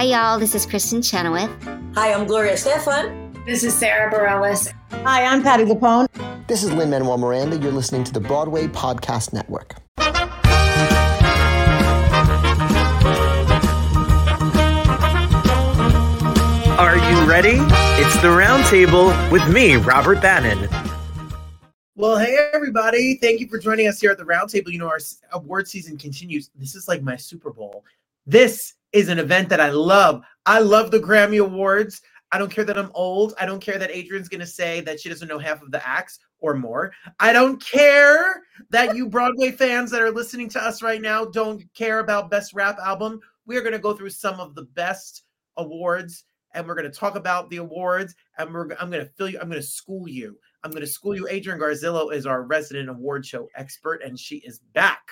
Hi, y'all. This is Kristin Chenoweth. Hi, I'm Gloria Estefan. This is Sara Bareilles. Hi, I'm Patti LuPone. This is Lin Manuel Miranda. You're listening to the Broadway Podcast Network. Are you ready? It's the Roundtable with me, Robert Bannon. Well, hey everybody! Thank you for joining us here at the Roundtable. You know our award season continues. This is like my Super Bowl. This is an event that I love. I love the Grammy Awards. I don't care that I'm old. I don't care that Adrienne's going to say that she doesn't know half of the acts or more. I don't care that you Broadway fans that are listening to us right now don't care about Best Rap Album. We are going to go through some of the best awards and we're going to talk about the awards and we're I'm going to fill you I'm going to school you. I'm going to school you. Adrienne Garzillo is our resident award show expert and she is back.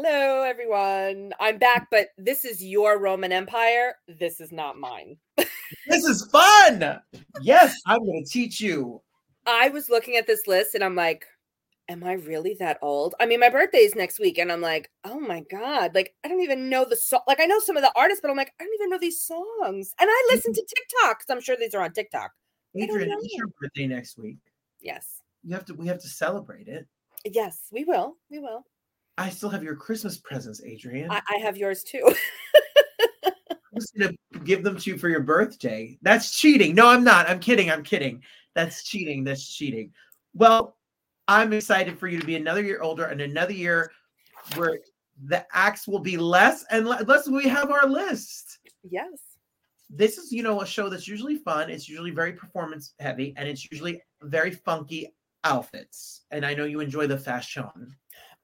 Hello, everyone. I'm back, but this is your Roman Empire. This is not mine. this is fun. Yes, I'm going to teach you. I was looking at this list and I'm like, am I really that old? I mean, my birthday is next week, and I'm like, oh my God. Like, I don't even know the song. Like, I know some of the artists, but I'm like, I don't even know these songs. And I listen to TikTok because I'm sure these are on TikTok. Adrienne, it's your birthday next week. Yes. You have to, we have to celebrate it. Yes, we will. We will. I still have your Christmas presents, Adrienne. I, I have yours too. I'm just gonna give them to you for your birthday. That's cheating. No, I'm not. I'm kidding. I'm kidding. That's cheating. That's cheating. Well, I'm excited for you to be another year older and another year where the acts will be less and less. We have our list. Yes. This is, you know, a show that's usually fun. It's usually very performance heavy and it's usually very funky outfits. And I know you enjoy the fashion.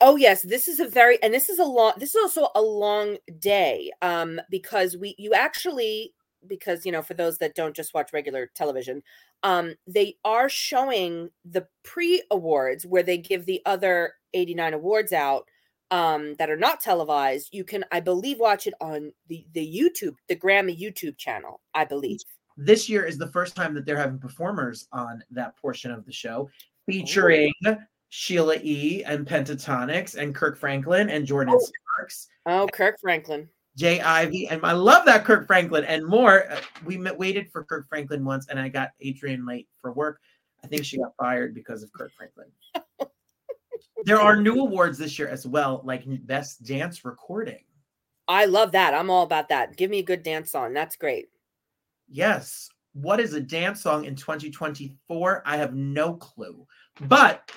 Oh yes, this is a very and this is a long this is also a long day um because we you actually because you know for those that don't just watch regular television um they are showing the pre-awards where they give the other 89 awards out um that are not televised you can i believe watch it on the the youtube the grammy youtube channel i believe this year is the first time that they're having performers on that portion of the show featuring Ooh. Sheila E. and Pentatonix and Kirk Franklin and Jordan oh. Sparks. Oh, Kirk Franklin. J. Ivy, and I love that Kirk Franklin and more. Uh, we met, waited for Kirk Franklin once, and I got Adrienne late for work. I think she got fired because of Kirk Franklin. there are new awards this year as well, like Best Dance Recording. I love that. I'm all about that. Give me a good dance song. That's great. Yes. What is a dance song in 2024? I have no clue. But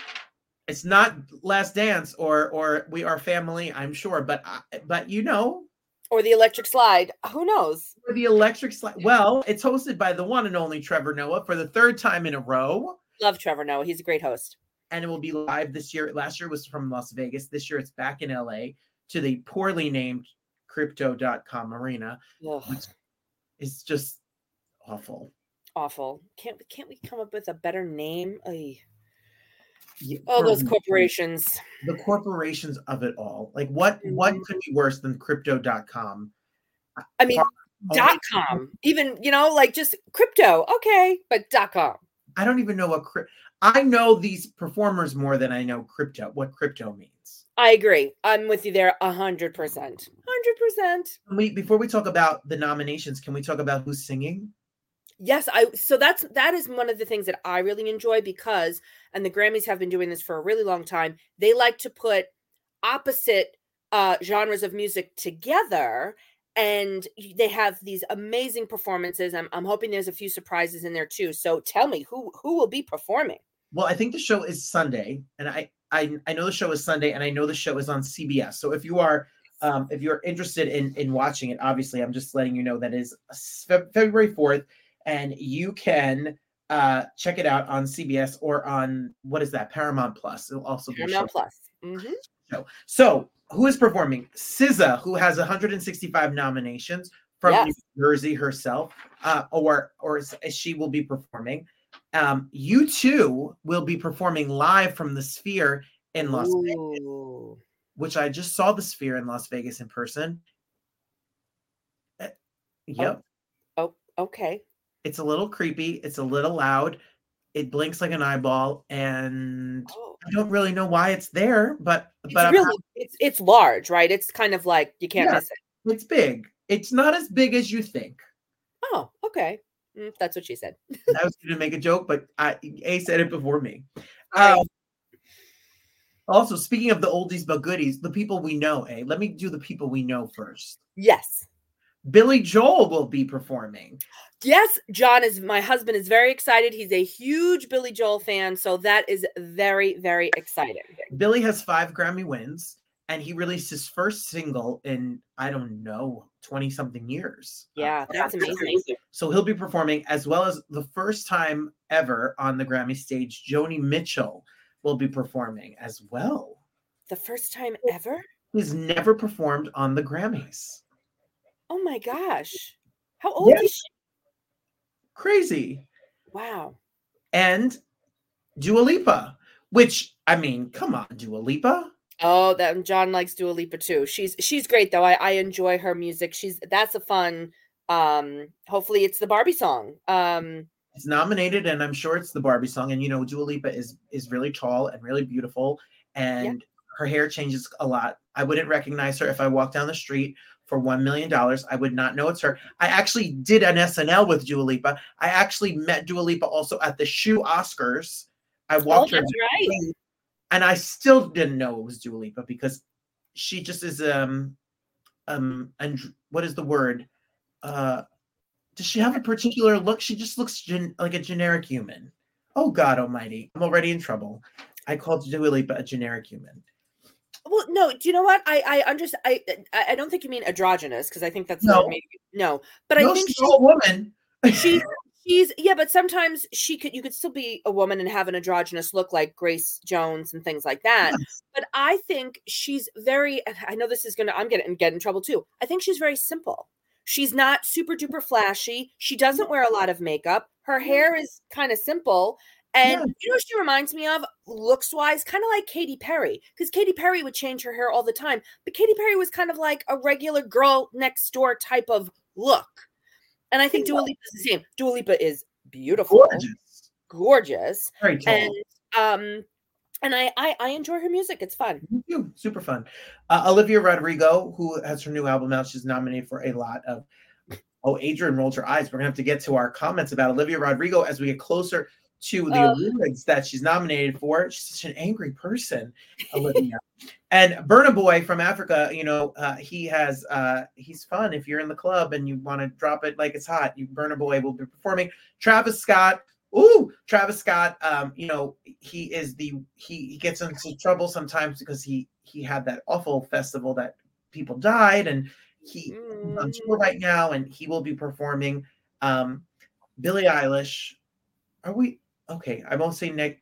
it's not Last Dance or or We Are Family, I'm sure, but but you know, or the Electric Slide, who knows? Or the Electric Slide. Well, it's hosted by the one and only Trevor Noah for the third time in a row. Love Trevor Noah. He's a great host. And it will be live this year. Last year was from Las Vegas. This year it's back in LA to the poorly named crypto.com arena. Ugh. Which is just awful. Awful. Can't can't we come up with a better name? Ay. Oh, those corporations. The corporations of it all. Like what mm-hmm. what could be worse than crypto.com? I mean, dot com. Even, you know, like just crypto. Okay, but dot com. I don't even know what I know these performers more than I know crypto, what crypto means. I agree. I'm with you there a hundred percent. Hundred percent. We before we talk about the nominations, can we talk about who's singing? Yes, I so that's that is one of the things that I really enjoy because and the Grammys have been doing this for a really long time. They like to put opposite uh genres of music together and they have these amazing performances. I'm I'm hoping there's a few surprises in there too. So tell me who who will be performing? Well, I think the show is Sunday and I I I know the show is Sunday and I know the show is on CBS. So if you are um, if you're interested in in watching it, obviously, I'm just letting you know that is February 4th and you can uh, check it out on CBS or on what is that Paramount Plus. It'll also be Paramount Plus. Mm-hmm. So, so who is performing? SZA, who has 165 nominations from yes. New Jersey herself, uh, or or she will be performing. Um, U2 will be performing live from the Sphere in Las Ooh. Vegas, which I just saw the Sphere in Las Vegas in person. Uh, yep. Oh, oh okay. It's a little creepy. It's a little loud. It blinks like an eyeball, and oh. I don't really know why it's there, but it's but really it's it's large, right? It's kind of like you can't yeah, miss it. It's big. It's not as big as you think. Oh, okay. Mm, that's what she said. I was going to make a joke, but I, A said it before me. Um, also, speaking of the oldies but goodies, the people we know, A, let me do the people we know first. Yes. Billy Joel will be performing. Yes, John is my husband is very excited. He's a huge Billy Joel fan, so that is very very exciting. Billy has five Grammy wins, and he released his first single in, I don't know, 20 something years. Uh, Yeah, that's amazing. So he'll be performing as well as the first time ever on the Grammy stage, Joni Mitchell will be performing as well. The first time ever? He's never performed on the Grammys. Oh my gosh. How old Yes. is she? Crazy. Wow. And Dua Lipa, which I mean, come on, Dua Lipa. Oh, that John likes Dua Lipa too. She's she's great though. I, I enjoy her music. She's that's a fun um hopefully it's the Barbie song. Um It's nominated, and I'm sure it's the Barbie song. And you know, Dua Lipa is is really tall and really beautiful, and her hair changes a lot. I wouldn't recognize her if I walked down the street for one million dollars. I would not know it's her. I actually did an SNL with Dua Lipa. I actually met Dua Lipa also at the Shoe Oscars. I oh, walked her right. and I still didn't know it was Dua Lipa because she just is um um and what is the word? Uh does she have a particular look? She just looks gen- like a generic human. Oh God Almighty! I'm already in trouble. I called Dua Lipa a generic human. Well, no, do you know what? I I understand I I don't think you mean androgynous because I think that's No. maybe no. But I think she's she, a woman. she she's yeah but sometimes she could you could still be a woman and have an androgynous look like grace jones and things like that Yes. but i think she's very i know this is gonna i'm gonna get in trouble too i think she's very simple she's not super duper flashy she doesn't wear a lot of makeup her hair is kind of simple and Yeah. you know she reminds me of looks wise kind of like Katy Perry because Katy Perry would change her hair all the time but Katy Perry was kind of like a regular girl next door type of look and I think Dua Lipa is the same. Dua Lipa is beautiful, Gorgeous. gorgeous, Very tall. and um, and I, I I enjoy her music. It's fun. Too. Super fun. Uh, Olivia Rodrigo, who has her new album out, she's nominated for a lot of. Oh, Adrienne rolled her eyes. We're gonna have to get to our comments about Olivia Rodrigo as we get closer to the Oh. awards that she's nominated for. She's such an angry person, Olivia. and Burna Boy from Africa, you know, uh, he has uh, he's fun. If you're in the club and you want to drop it like it's hot, you Burna Boy will be performing. Travis Scott, ooh, Travis Scott, um, you know, he is the he he gets into trouble sometimes because he he had that awful festival that people died and he he's on tour right now and he will be performing. Um, Billie Eilish, are we okay? I won't say Nick.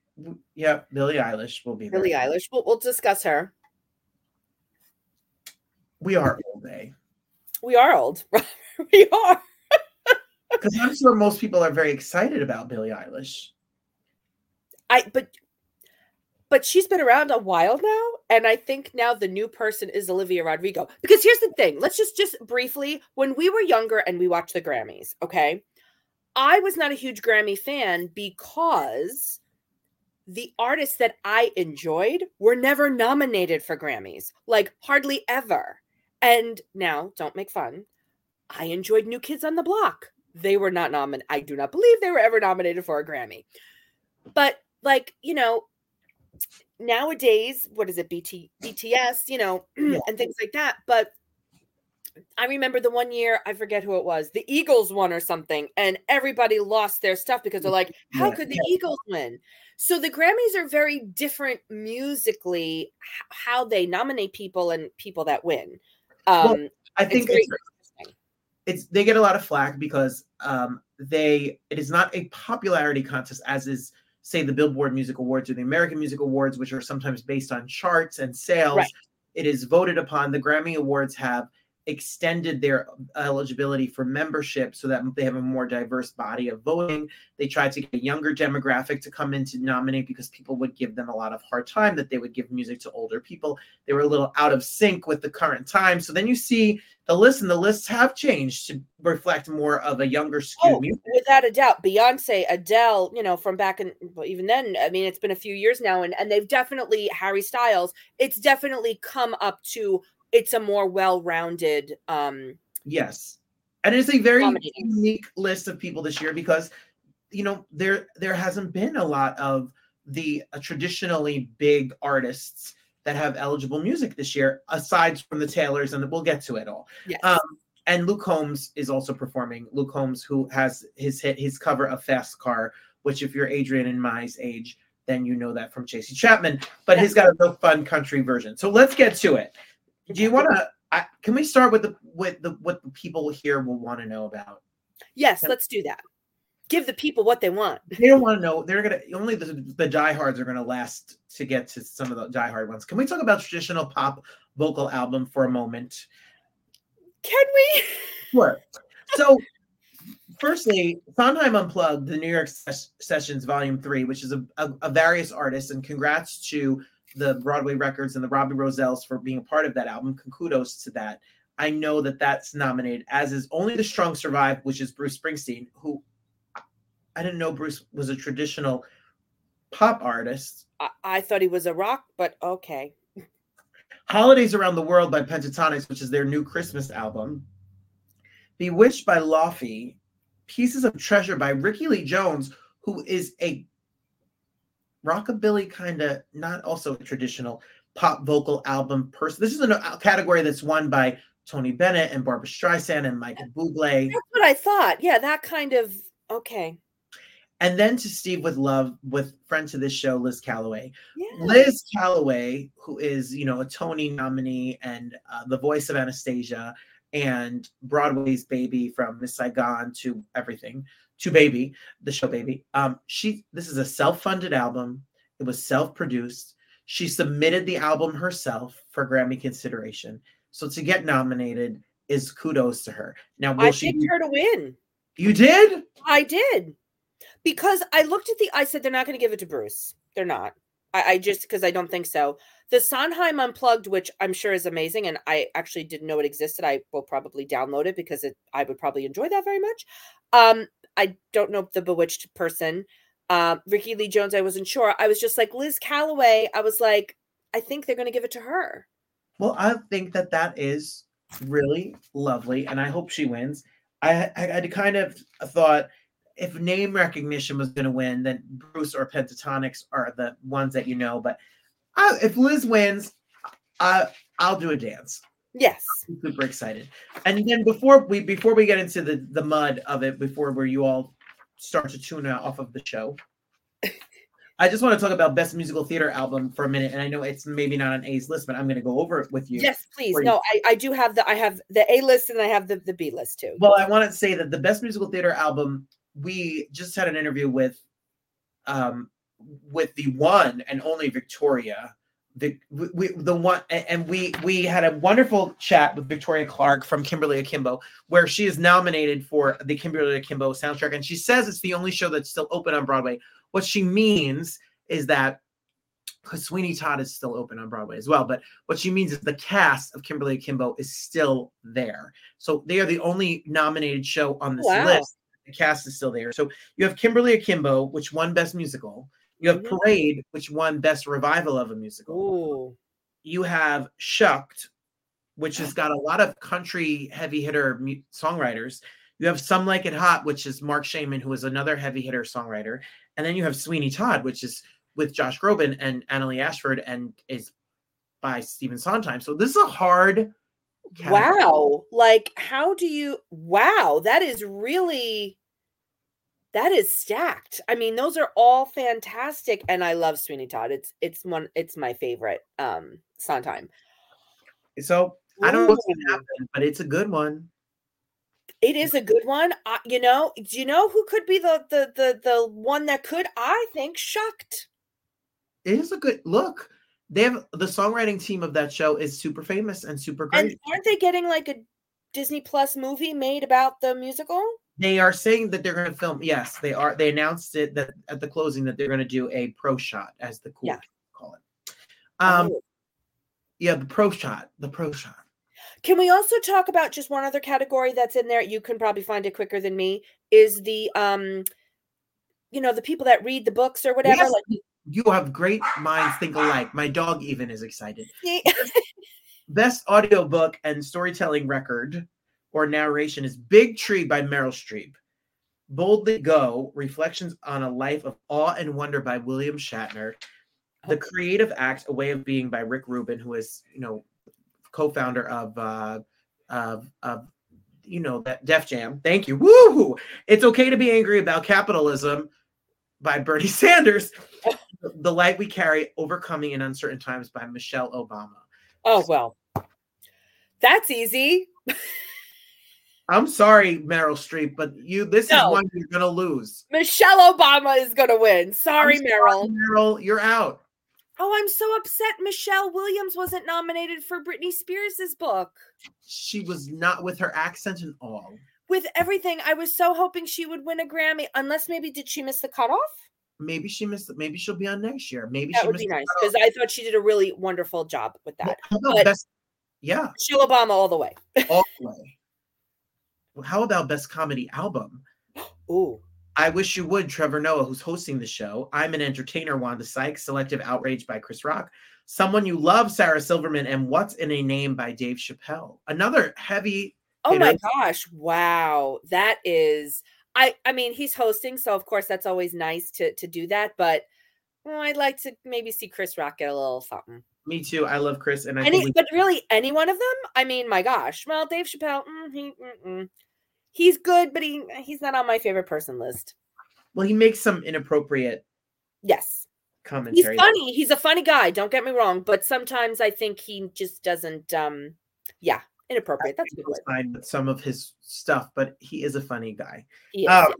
Yeah, Billie Eilish will be there. Billie Eilish. We'll, we'll discuss her. We are all day eh? We are old. we are. because I'm sure most people are very excited about Billie Eilish. I but but she's been around a while now, and I think now the new person is Olivia Rodrigo. Because here's the thing: let's just just briefly, when we were younger and we watched the Grammys, okay, I was not a huge Grammy fan because the artists that I enjoyed were never nominated for Grammys, like hardly ever. And now, don't make fun. I enjoyed New Kids on the Block. They were not nominated. I do not believe they were ever nominated for a Grammy. But like, you know, nowadays, what is it, BT BTS, you know, Yeah. and things like that. But I remember the one year, I forget who it was, the Eagles won or something, and everybody lost their stuff because they're like, how could the Eagles win? So the Grammys are very different musically, how they nominate people and people that win. Um, Well, I think very it's, it's they get a lot of flack because um, they it is not a popularity contest as is say the Billboard Music Awards or the American Music Awards, which are sometimes based on charts and sales. Right. It is voted upon. The Grammy Awards have extended their eligibility for membership so that they have a more diverse body of voting. They tried to get a younger demographic to come in to nominate because people would give them a lot of hard time that they would give music to older people. They were a little out of sync with the current time. So then you see the list, and the lists have changed to reflect more of a younger skewed Oh, music. without a doubt, Beyonce, Adele, you know, from back in well, even then, I mean, it's been a few years now, and and they've definitely Harry Styles. It's definitely come up to it's a more well-rounded um Yes. And it's a very Nominating. unique list of people this year because you know there there hasn't been a lot of the uh, traditionally big artists that have eligible music this year aside from the Taylors and we'll get to it all. Yes. Um and Luke Combs is also performing. Luke Combs who has his hit his cover of Fast Car, which if you're Adrienne and Mai's age, then you know that from Tracy Chapman, but he's got a real fun country version. So let's get to it. Do you want to can we start with the with the what the people here will want to know about? yes, let's do that. Give the people what they want. They don't want to know. They're gonna only the the diehards are gonna last to get to some of the diehard ones. Can we talk about traditional pop vocal album for a moment? Can we? Sure. So, firstly, Sondheim Unplugged, the New York Ses- Sessions Volume Three, which is a, a, a various artists, and congrats to the Broadway Records and the Robbie Rosells for being a part of that album. Kudos to that. I know that that's nominated, as is Only the Strong Survive, which is Bruce Springsteen, who I didn't know Bruce was a traditional pop artist. I, I thought he was a rock, but okay. Holidays Around the World by Pentatonix, which is their new Christmas album. Bewitched by Laufey. Pieces of Treasure by Rickie Lee Jones, who is a rockabilly kind of not also a traditional pop vocal album person. This is a a category that's won by Tony Bennett and Barbra Streisand and Michael Bublé. That's what I thought. Yeah, that kind of okay. And then to Steve with Love with friend to this show, Liz Callaway. Yeah. Liz Callaway, who is, you know, a Tony nominee and uh, the voice of Anastasia and Broadway's baby from Miss Saigon to everything to Baby, the show Baby. Um, she this is a self-funded album. It was self-produced. She submitted the album herself for Grammy consideration. So to get nominated is kudos to her. Now, will I she? picked her to win. You did? I did because I looked at the. I said they're not going to give it to Bruce. They're not. I, I just because I don't think so. The Sondheim Unplugged, which I'm sure is amazing, and I actually didn't know it existed. I will probably download it because it. I would probably enjoy that very much. Um, I don't know the Bewitched person. Uh, Rickie Lee Jones, I wasn't sure. I was just like Liz Callaway. I was like, I think they're going to give it to her. Well, I think that that is really lovely, and I hope she wins. I I, I kind of thought if name recognition was going to win, then Bruce or Pentatonix are the ones that you know. But I, if Liz wins, I I'll do a dance. Yes. I'm super excited. And then before we before we get into the the mud of it, before where you all start to tune out off of the show. I just want to talk about best musical theater album for a minute, and I know it's maybe not on A's list, but I'm going to go over it with you. Yes, please. you. No, I, I do have the I have the A list and I have the, the B list too. Well, I want to say that the best musical theater album we just had an interview with, um, with the one and only Victoria. The we, the one and we we had a wonderful chat with Victoria Clark from Kimberly Akimbo, where she is nominated for the Kimberly Akimbo soundtrack, and she says it's the only show that's still open on Broadway. What she means is that because Sweeney Todd is still open on Broadway as well. But what she means is the cast of Kimberly Akimbo is still there. So they are the only nominated show on this Wow. list. The cast is still there. So you have Kimberly Akimbo, which won Best Musical. You have Mhm. Parade, which won Best Revival of a Musical. Ooh. You have Shucked, which has got a lot of country heavy hitter mu- songwriters. You have Some Like It Hot, which is Marc Shaiman, who is another heavy hitter songwriter. And then you have Sweeney Todd, which is with Josh Groban and Annaleigh Ashford and is by Stephen Sondheim. So this is a hard category. Wow. Like how do you wow, that is really that is stacked. I mean, those are all fantastic and I love Sweeney Todd. It's it's one it's my favorite um Sondheim. So I don't know what's Ooh. gonna happen, but it's a good one. It is a good one. Uh, you know, do you know who could be the the the the one that could? I think Shucked. It is a good look. They have the songwriting team of that show is super famous and super great. And aren't they getting like a Disney Plus movie made about the musical? They are saying that they're going to film. Yes, they are. They announced it that at the closing that they're going to do a pro shot, as the cool Yeah. call it. Um, Oh. yeah, the pro shot, the pro shot. Can we also talk about just one other category that's in there? You can probably find it quicker than me. Is the um, you know, the people that read the books or whatever. Yes, Like, you have great minds think alike. My dog even is excited. Best audiobook and storytelling record or narration is Big Tree by Meryl Streep. Boldly Go, Reflections on a Life of Awe and Wonder by William Shatner. The Creative Act, A Way of Being by Rick Rubin, who is, you know, co-founder of uh of of you know that Def Jam. Thank you. Woo! It's okay to be angry about capitalism by Bernie Sanders. the light we carry, overcoming in uncertain times by Michelle Obama. Oh well, that's easy. I'm sorry, Meryl Streep, but you this No. is one you're gonna lose. Michelle Obama is going to win. Sorry, Meryl. Meryl, you're out. Oh, I'm so upset. Michelle Williams wasn't nominated for Britney Spears' book. She was not with her accent and all. With everything, I was so hoping she would win a Grammy. Unless maybe did she miss the cutoff? Maybe she missed. Maybe she'll be on next year. Maybe That she would missed be nice because I thought she did a really wonderful job with that. But- best? Yeah, Michelle Obama all the way. all the way. How about best comedy album? Ooh. I Wish You Would, Trevor Noah, who's hosting the show. I'm an Entertainer, Wanda Sykes. Selective Outrage by Chris Rock. Someone You Love, Sarah Silverman. And What's in a Name by Dave Chappelle. Another heavy. Oh my gosh. Wow. That is I I mean he's hosting, so of course that's always nice to to do that, but well, I'd like to maybe see Chris Rock get a little something. Me too. I love Chris. And I Any, believe but really any one of them? I mean, my gosh. Well, Dave Chappelle, mm, he, mm-mm. He's good, but he he's not on my favorite person list. well, he makes some inappropriate Yes. commentary. He's funny. He's a funny guy, don't get me wrong, but sometimes I think he just doesn't um yeah, inappropriate. That's fine with some of his stuff, but he is a funny guy. Is. Um,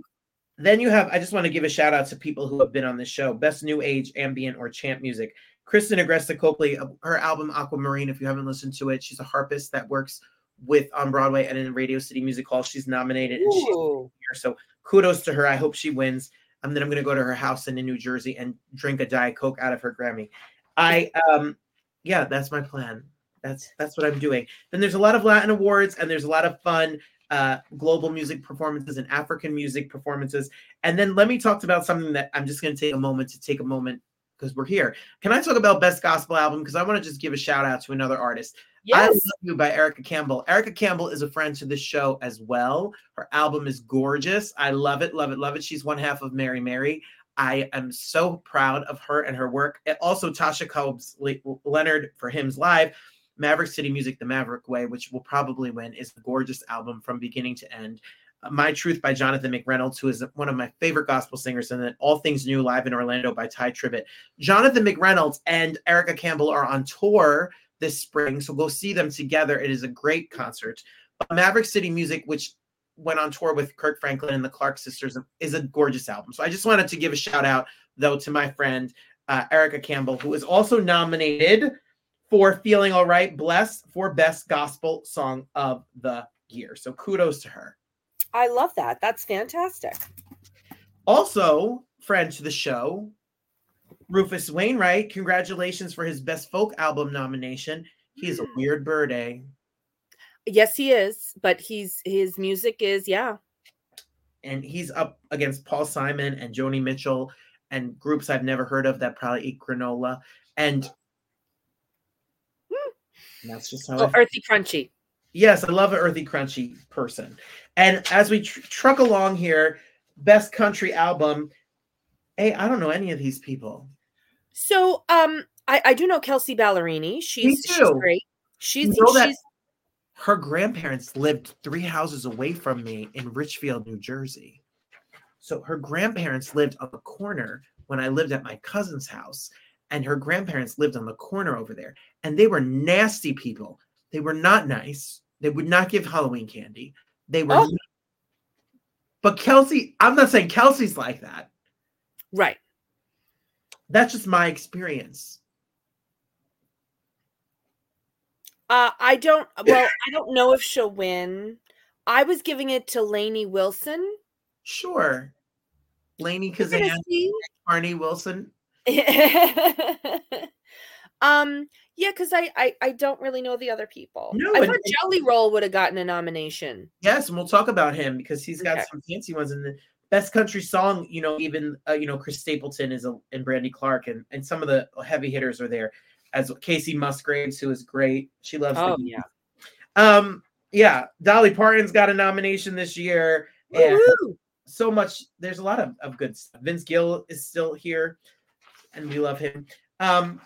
then you have, I just want to give a shout out to people who have been on this show. Best New Age, Ambient, or Chant Music. Kirsten Agresta Copely, uh, her album Aquamarine, if you haven't listened to it, she's a harpist that works with on Broadway and in Radio City Music Hall. She's nominated and she's here. So kudos to her. I hope she wins. And then I'm going to go to her house in New Jersey and drink a Diet Coke out of her Grammy. I, um, yeah, that's my plan. That's that's what I'm doing. Then there's a lot of Latin awards and there's a lot of fun uh, global music performances and African music performances. And then let me talk about something that I'm just going to take a moment to take a moment because we're here. Can I talk about best gospel album? Because I want to just give a shout out to another artist. Yes. I Love You by Erica Campbell. Erica Campbell is a friend to this show as well. Her album is gorgeous. I love it, love it, love it. She's one half of Mary Mary. I am so proud of her and her work. And also, Tasha Cobbs Leonard for Hymns Live. Maverick City Music, The Maverick Way, which will probably win, is a gorgeous album from beginning to end. Uh, My Truth by Jonathan McReynolds, who is one of my favorite gospel singers, and then All Things New Live in Orlando by Tye Tribbett. Jonathan McReynolds and Erica Campbell are on tour this spring, so go see them together. It is a great concert. But Maverick City Music, which went on tour with Kirk Franklin and the Clark sisters, is a gorgeous album. So I just wanted to give a shout out, though, to my friend uh, Erica Campbell, who is also nominated for Feeling All Right, Blessed for Best Gospel Song of the Year. So kudos to her. I love that. That's fantastic. Also, friend to the show, Rufus Wainwright. Congratulations for his Best Folk Album nomination. He's a weird bird, eh? Yes, he is, but he's his music is yeah. And he's up against Paul Simon and Joni Mitchell and groups I've never heard of that probably eat granola. And that's just how Oh, earthy crunchy. Yes, I love an earthy, crunchy person. And as we tr- truck along here, best country album. Hey, I don't know any of these people. So um I, I do know Kelsea Ballerini. She's she's great. She's know that- Her grandparents lived three houses away from me in Richfield, New Jersey. So her grandparents lived on the corner when I lived at my cousin's house, and her grandparents lived on the corner over there. And they were nasty people. They were not nice. They would not give Halloween candy. They were. Oh. But Kelsea, I'm not saying Kelsea's like that. right. That's just my experience. Uh I don't well, I don't know if she'll win. I was giving it to Lainey Wilson. Sure. Lainie Kazan. Arnie Wilson. um yeah because I, I i don't really know the other people No, i thought jelly roll would have gotten a nomination Yes, and we'll talk about him because he's got Okay. some fancy ones in the best country song. You know, even uh, you know Chris Stapleton is a, and Brandy Clark, and and some of the heavy hitters are there. As Kacey Musgraves, who is great, she loves. oh the, yeah Um, yeah, Dolly Parton's got a nomination this year, and Woo-hoo. so much. There's a lot of, of good stuff. Vince Gill is still here, and we love him. Um,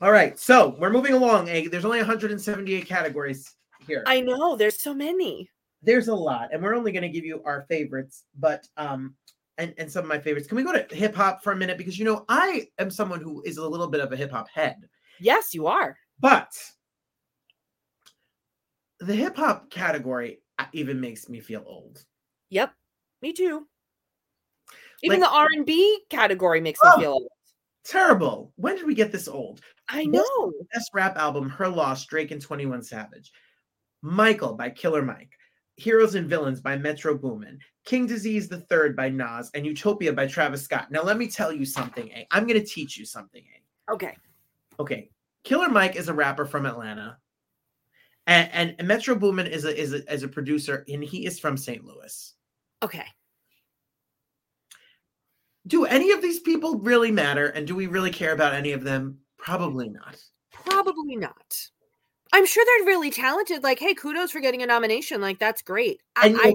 all right, so we're moving along. There's only 178 categories here. I know there's so many. There's a lot, and we're only going to give you our favorites, but um, and and some of my favorites. Can we go to hip hop for a minute? Because you know, I am someone who is a little bit of a hip hop head, Yes, you are. but the hip hop category uh, even makes me feel old. Yep, me too. Even Like- the R and B category makes me Oh. feel old. Terrible. When did we get this old? I know. Best rap album, Her Loss, Drake and 21 Savage. Michael by Killer Mike. Heroes and Villains by Metro Boomin. King Disease the Third by Nas and Utopia by Travis Scott. Now let me tell you something, A. I'm gonna teach you something, A. Okay. Okay. Killer Mike is a rapper from Atlanta. And, and, and Metro Boomin is a, is a is a producer, and he is from St. Louis. Okay. Do any of these people really matter? And do we really care about any of them? Probably not. Probably not. I'm sure they're really talented. Like, hey, kudos for getting a nomination. Like, that's great. I, And I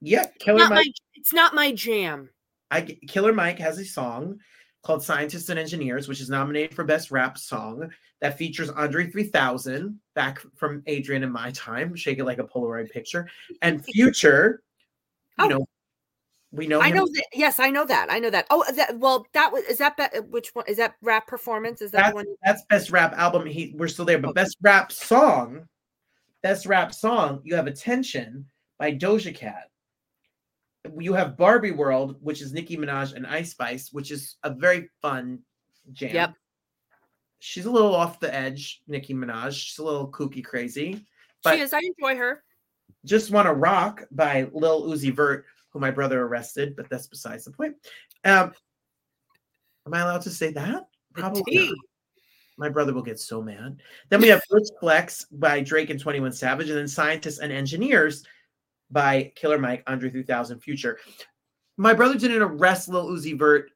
Yeah, Killer Mike. my, it's not my jam. I Killer Mike has a song called Scientists and Engineers, which is nominated for Best Rap Song that features Andre 3000 back from Adrienne and my time, shake it like a Polaroid picture, and Future. You Oh. know, we know I know that. Yes, I know that. I know that. Oh, that. Well, that was. Is that be- uh, which one? Is that rap performance? Is that that's, one? that's Best Rap Album. He we're still there, but Okay. Best Rap Song, Best Rap Song, you have Attention by Doja Cat. You have Barbie World, which is Nicki Minaj and Ice Spice, which is a very fun jam. Yep. She's a little off the edge, Nicki Minaj. She's a little kooky crazy. But she is. I enjoy her. Just Wanna Rock by Lil Uzi Vert, who my brother arrested, but that's besides the point. Um, am I allowed to say that? Probably. My brother will get so mad. Then we have Rich Flex by Drake and 21 Savage, and then Scientists and Engineers by Killer Mike, Andre 3000 Future. My brother didn't arrest Lil Uzi Vert.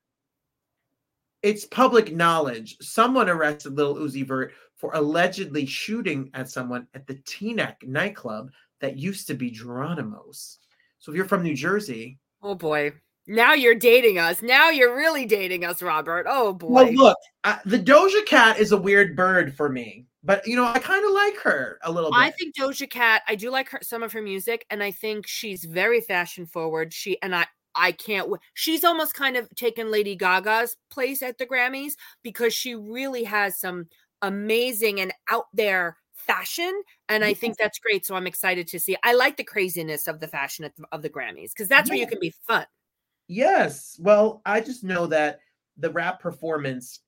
It's public knowledge. Someone arrested Lil Uzi Vert for allegedly shooting at someone at the Teaneck nightclub that used to be Geronimo's. So if you're from New Jersey, Oh boy. Now you're dating us. Now you're really dating us, Robert. Oh boy. well, look, uh, the Doja Cat is a weird bird for me, but you know, I kind of like her a little bit. I think Doja Cat, I do like her some of her music, and I think she's very fashion forward. She and I I can't w- she's almost kind of taken Lady Gaga's place at the Grammys because she really has some amazing and out there fashion and I think that's great so I'm excited to see. I like the craziness of the fashion at the, of the Grammys because that's where you can be fun. Yes. Well, I just know that the rap performance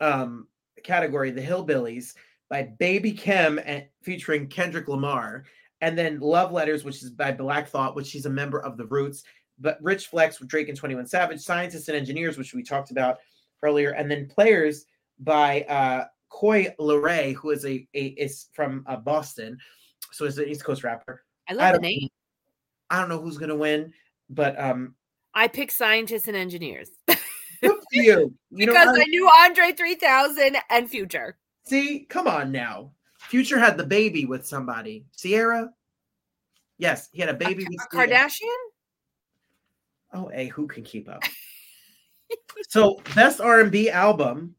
um category, the Hillbillies by Baby Keem and featuring Kendrick Lamar, and then Love Letters, which is by Black Thought, which she's a member of the Roots, but Rich Flex with Drake and 21 Savage, Scientists and Engineers, which we talked about earlier, and then Players by uh Coi Leray, who is a, a is from uh, Boston, so is an East Coast rapper. I I love the name. I don't know who's gonna win, but um I pick scientists and engineers you. You know, because I- I knew Andre 3000 and Future. See, come on now. Future had the baby with somebody. Ciara? Yes, he had a baby with A Kardashian? Oh, hey, who can keep up? so, best R&B album.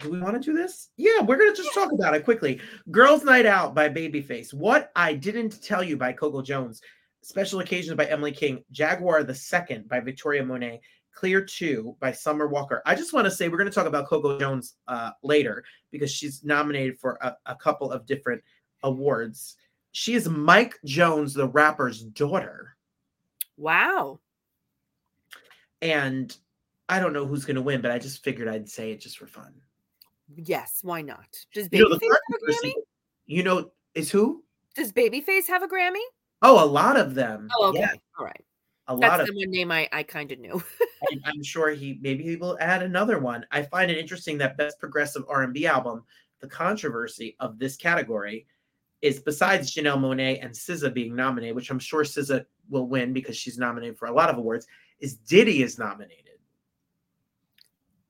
Do we want to do this? Yeah, we're gonna just talk about it quickly. Girls' Night Out by Babyface. What I Didn't Tell You by Coco Jones. Special Occasions by Emily King. Jaguar the Second by Victoria Monet. Clear 2 by Summer Walker. I just want to say we're going to talk about Coco Jones uh, later because she's nominated for a, a couple of different awards. She is Mike Jones, the rapper's daughter. Wow. And I don't know who's going to win, but I just figured I'd say it just for fun. Yes, why not? Does You know, Babyface have a Grammy? you know, is who? Does Babyface have a Grammy? Oh, a lot of them. Oh, okay. Yeah, All right. a lot That's of the one name I, I kind of knew. I'm sure he maybe he will add another one. I find it interesting that best progressive R&B album, the controversy of this category is besides Janelle Monáe and SZA being nominated, which I'm sure SZA will win because she's nominated for a lot of awards, is Diddy is nominated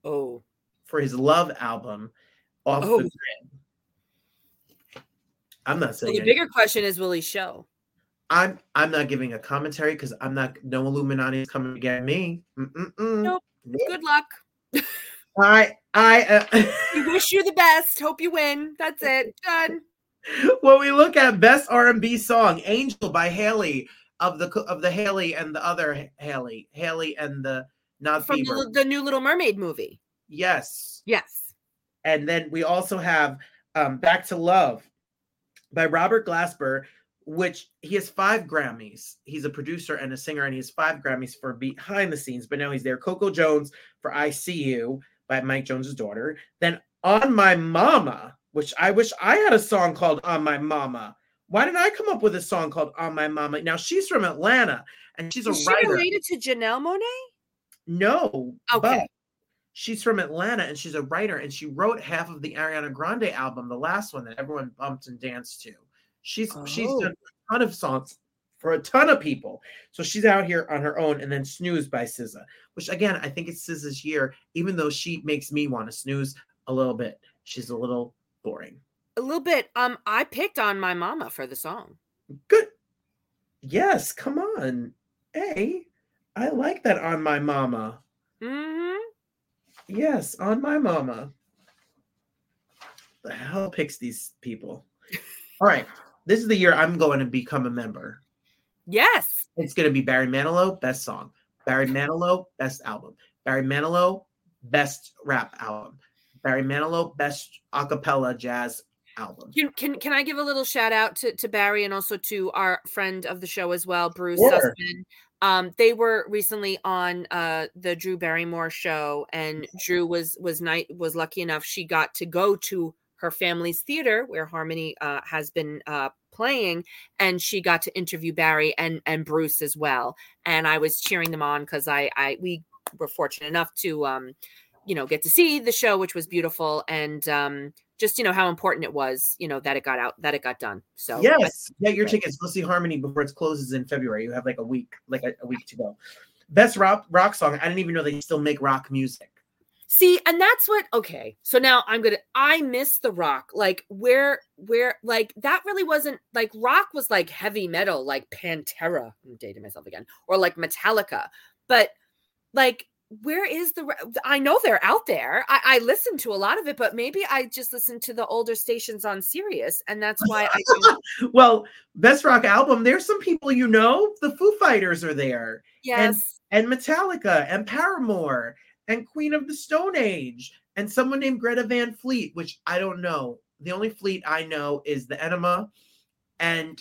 oh. For his Love album, Off Oh. the Grid. I'm not Well, saying the anything. bigger question is, will he show? I'm I'm not giving a commentary because I'm not. No Illuminati is coming to get me. Mm-mm-mm. Nope. Nope. Good luck. I I. Uh, We wish you the best. Hope you win. That's it. Done. when we look at best R&B song, "Angel" by Haley of the of the Haley and the other Haley, Haley and the not From the, the new Little Mermaid movie. Yes, Yes. and then we also have um, "Back to Love" by Robert Glasper, which he has five Grammys. He's a producer and a singer, and he has five Grammys for behind the scenes. But now he's there. Coco Jones for "I See You" by Mike Jones's daughter. Then "On My Mama," which I wish I had a song called "On My Mama." Why didn't I come up with a song called "On My Mama"? Now she's from Atlanta and she's a Is she writer. related to Janelle Monáe? No, Okay. She's from Atlanta and she's a writer and she wrote half of the Ariana Grande album, the last one that everyone bumped and danced to. She's she's Oh. done a ton of songs for a ton of people. So she's out here on her own and then Snooze by SZA, which again, I think it's SZA's year, even though she makes me want to snooze a little bit. She's a little boring. A little bit. Um, I picked on my mama for the song. Good. Yes, come on. Hey, I like that on my mama. Mm-hmm. Yes, on my mama. The hell picks these people? All right, this is the year I'm going to become a member. Yes. It's going to be Barry Manilow, best song. Barry Manilow, best album. Barry Manilow, best rap album. Barry Manilow, best acapella jazz album. Can, can can I give a little shout out to, to Barry and also to our friend of the show as well, Bruce Sure. Sussman. Um, they were recently on uh the Drew Barrymore show, and Drew was was night was lucky enough she got to go to her family's theater where Harmony uh, has been uh, playing, and she got to interview Barry and and Bruce as well. And I was cheering them on because I I we were fortunate enough to um you know get to see the show, which was beautiful, and um just you know how important it was you know that it got out that it got done. So Yes, get your tickets. Go see Harmony before it closes in February. You have like a week, like a, a week to go. Best rock rock song. I didn't even know they still make rock music. See, and that's what okay. So now I'm gonna I miss the rock. Like where where like that really wasn't like rock was like heavy metal, like Pantera. I'm dating myself again, or like Metallica. But like where is the I know they're out there. I, I listen to a lot of it, but maybe I just listen to the older stations on Sirius, and that's why I Well, best rock album. There's some people you know. The Foo Fighters are there, yes. and Metallica, and Paramore, and Queen of the Stone Age, and someone named Greta Van Fleet, which I don't know. The only Fleet I know is the Enema, and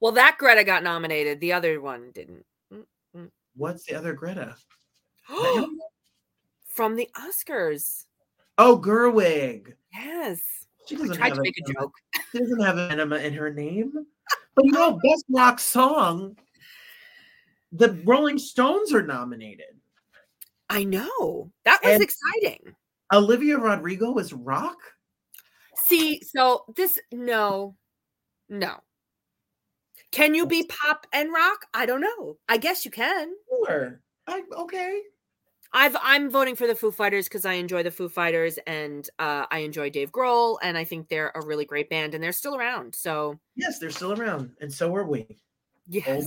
Well, that Greta got nominated. The other one didn't. What's the other Greta? From the Oscars. Oh, Gerwig. Yes. She doesn't tried have to a- make a joke. She doesn't have an enema in her name. But you know, best rock song. The Rolling Stones are nominated. I know. That was And- exciting. Olivia Rodrigo is rock. See, so this no. No. Can you be pop and rock? I don't know. I guess you can. Sure. I, okay. I've I'm voting for the Foo Fighters because I enjoy the Foo Fighters and uh, I enjoy Dave Grohl and I think they're a really great band and they're still around. So Yes, they're still around, and so are we. yes.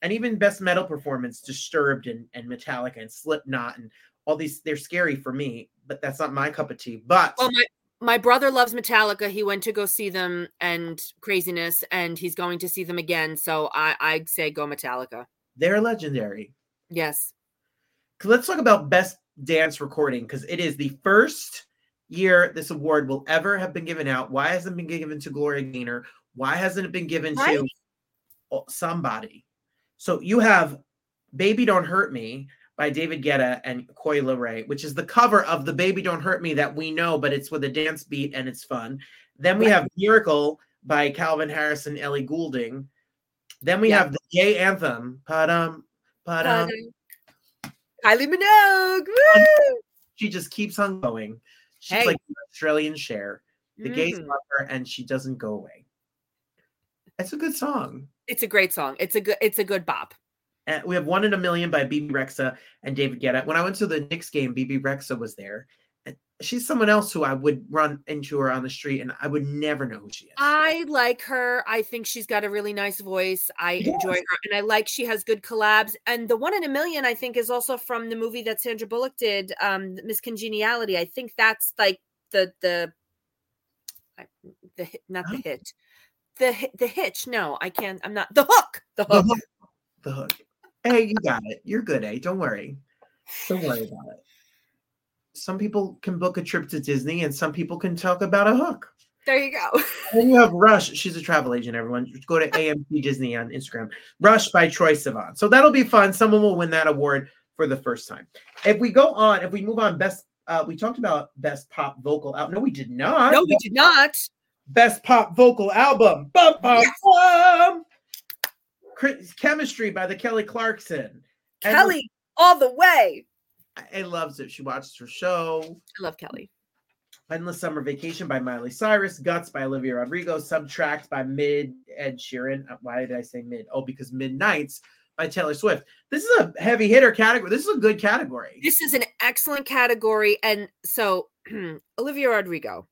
And even best metal performance, Disturbed and, and Metallica and Slipknot and all these. They're scary for me, but that's not my cup of tea. But Well, my my brother loves Metallica. He went to go see them and Craziness, and he's going to see them again. So I I say go Metallica. they're legendary. Yes. let's talk about best dance recording because it is the first year this award will ever have been given out. Why hasn't it been given to Gloria Gaynor? Why hasn't it been given Right. to somebody? So you have "Baby Don't Hurt Me" by David Guetta and Coy Ray, which is the cover of the "Baby Don't Hurt Me" that we know, but it's with a dance beat and it's fun. Then we Right. have "Miracle" by Calvin Harris and Ellie Goulding. Then we Yeah. have the gay anthem, "Padam Padam." Kylie Minogue. Woo! she just keeps on going. She's Hey. like the Australian Cher. The gays Mhm. love her, and she doesn't go away. It's a good song. It's a great song. It's a good. It's a good bop. And we have "One in a Million by Bebe Rexha and David Guetta. When I went to the Knicks game, Bebe Rexha was there. And she's someone else who I would run into her on the street and I would never know who she is. I like her. I think she's got a really nice voice. I enjoy her, and I like she has good collabs. And the one in a million, I think, is also from the movie that Sandra Bullock did, um, Miss Congeniality. I think that's like the the the not the Huh? hit, the the hitch. No, I can't. I'm not the hook. The the hook. hook. The hook. Hey, you got it. You're good, eh? Don't worry. Don't worry about it. Some people can book a trip to Disney and some people can talk about a hook. There you go. And you have Rush. She's a travel agent, everyone. Just go to AMC Disney on Instagram. Rush by Troye Sivan. So that'll be fun. Someone will win that award for the first time. If we go on, if we move on, best uh we talked about best pop vocal out. No, we did not. no, we did not. Best pop vocal album. Bum, bum, bum. Chris- Chemistry by the Kelly Clarkson. And Kelly, all the way. I loves it. She watches her show. I love Kelly. Endless Summer Vacation by Miley Cyrus, Guts by Olivia Rodrigo, Subtract by Mid Ed Sheeran. Uh, Why did I say mid? Oh, because Midnights by Taylor Swift. This is a heavy hitter category. This is a good category. This is an excellent category. And so, Olivia Rodrigo,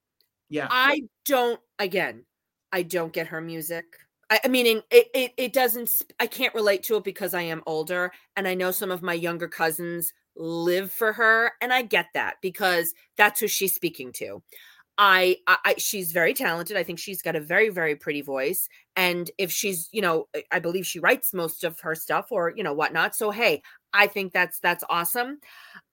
Yeah. I don't, again, I don't get her music. I, meaning it, it, it doesn't, I can't relate to it because I am older and I know some of my younger cousins live for her. And I get that because that's who she's speaking to. I, I, she's very talented. I think she's got a very, very pretty voice. And if she's, you know, I- I believe she writes most of her stuff or, you know, whatnot. So, hey, I think that's, that's awesome.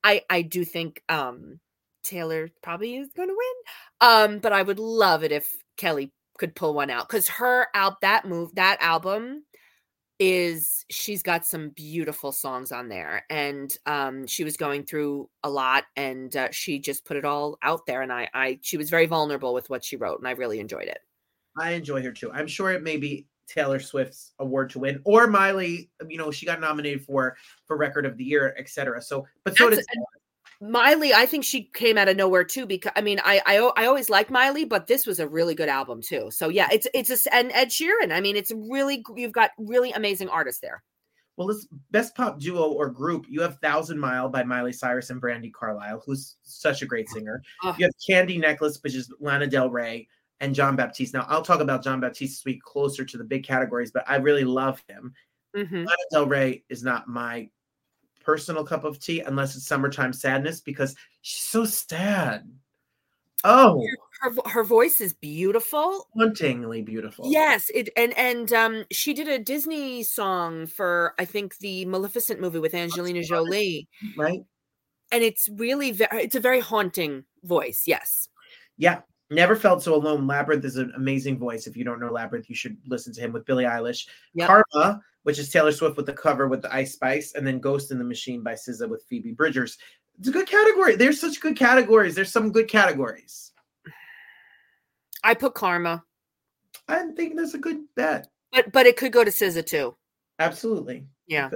I, I do think, um, Taylor probably is going to win. Um, but I would love it if Kelly could pull one out because her out that move that album is she's got some beautiful songs on there and um she was going through a lot and uh, she just put it all out there and I I she was very vulnerable with what she wrote and I really enjoyed it. I enjoy her too. I'm sure it may be Taylor Swift's award to win or Miley, you know, she got nominated for for record of the year, etc. So, but so That's- did Miley, I think she came out of nowhere too. Because I mean, I I, I always like Miley, but this was a really good album too. So yeah, it's it's a, and Ed Sheeran. I mean, it's really you've got really amazing artists there. Well, this best pop duo or group, you have Thousand Mile by Miley Cyrus and Brandi Carlile, who's such a great singer. Oh. You have Candy Necklace, which is Lana Del Rey and Jon Batiste. Now, I'll talk about Jon Batiste this week closer to the big categories, but I really love him. Mhm. Lana Del Rey is not my personal cup of tea unless it's summertime sadness because she's so sad. Oh, Her her voice is beautiful. hauntingly beautiful. Yes, it and and um she did a Disney song for I think the Maleficent movie with Angelina. Jolie, Right? and it's really very it's a very haunting voice. Yes. Yeah. Never felt so alone. Labrinth is an amazing voice. If you don't know Labrinth, you should listen to him with Billie Eilish. Yep. Karma, which is Taylor Swift with the cover with the Ice Spice, and then Ghost in the Machine by SZA with Phoebe Bridgers. It's a good category. There's such good categories. There's some good categories. I put Karma, I think that's a good bet. but but it could go to SZA too. Absolutely. Yeah.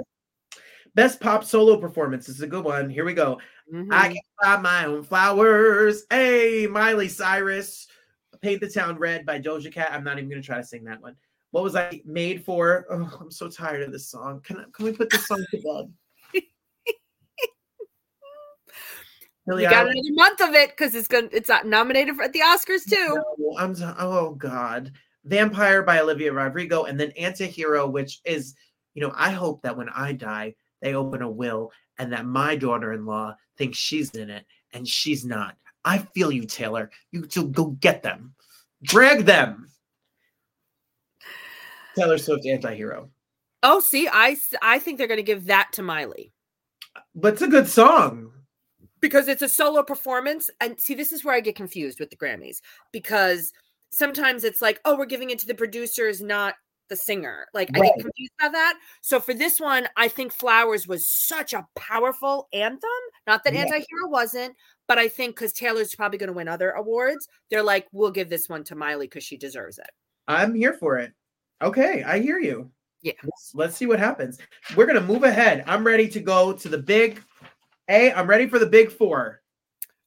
Best pop solo performance this is a good one. Here we go. I Mhm. can buy my own flowers. Hey, Miley Cyrus. Paint the Town Red by Doja Cat. I'm not even going to try to sing that one. What was I made for? Oh, I'm so tired of this song. Can, I- can we put this song to bed? Billie You got another month of it because it's gonna it's not nominated for at the Oscars too. No, I'm oh god. Vampire by Olivia Rodrigo and then Antihero which is you know I hope that when I die they open a will and that my daughter-in-law thinks she's in it and she's not. I feel you Taylor. You to go get them. Drag them. Taylor Swift Antihero. Oh, see, I I think they're gonna give that to Miley. But it's a good song. because it's a solo performance and see this is where i get confused with the grammys because sometimes it's like oh we're giving it to the producers not the singer like i Right. get confused about that so for this one i think flowers was such a powerful anthem not that Yeah. anti-hero wasn't but i think because taylor's probably going to win other awards they're like we'll give this one to miley because she deserves it I'm here for it. Okay, I hear you. Yeah. Let's, let's see what happens. We're gonna move ahead. I'm ready to go to the big A. I'm ready for the big four.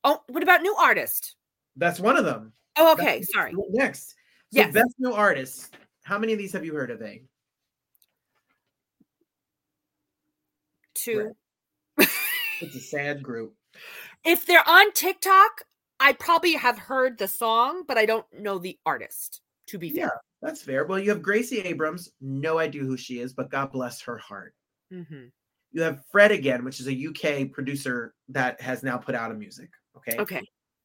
oh what about new artist That's one of them. oh That's okay sorry Next. So Yes. best new artist. How many of these have you heard of, A? two It's a sad group. if they're on tiktok I probably have heard the song, but I don't know the artist. To be Yeah, fair. That's fair. Well, you have Gracie Abrams. No idea who she is, but God bless her heart. hmm You have Fred again, which is a UK producer that has now put out a music. Okay. Okay.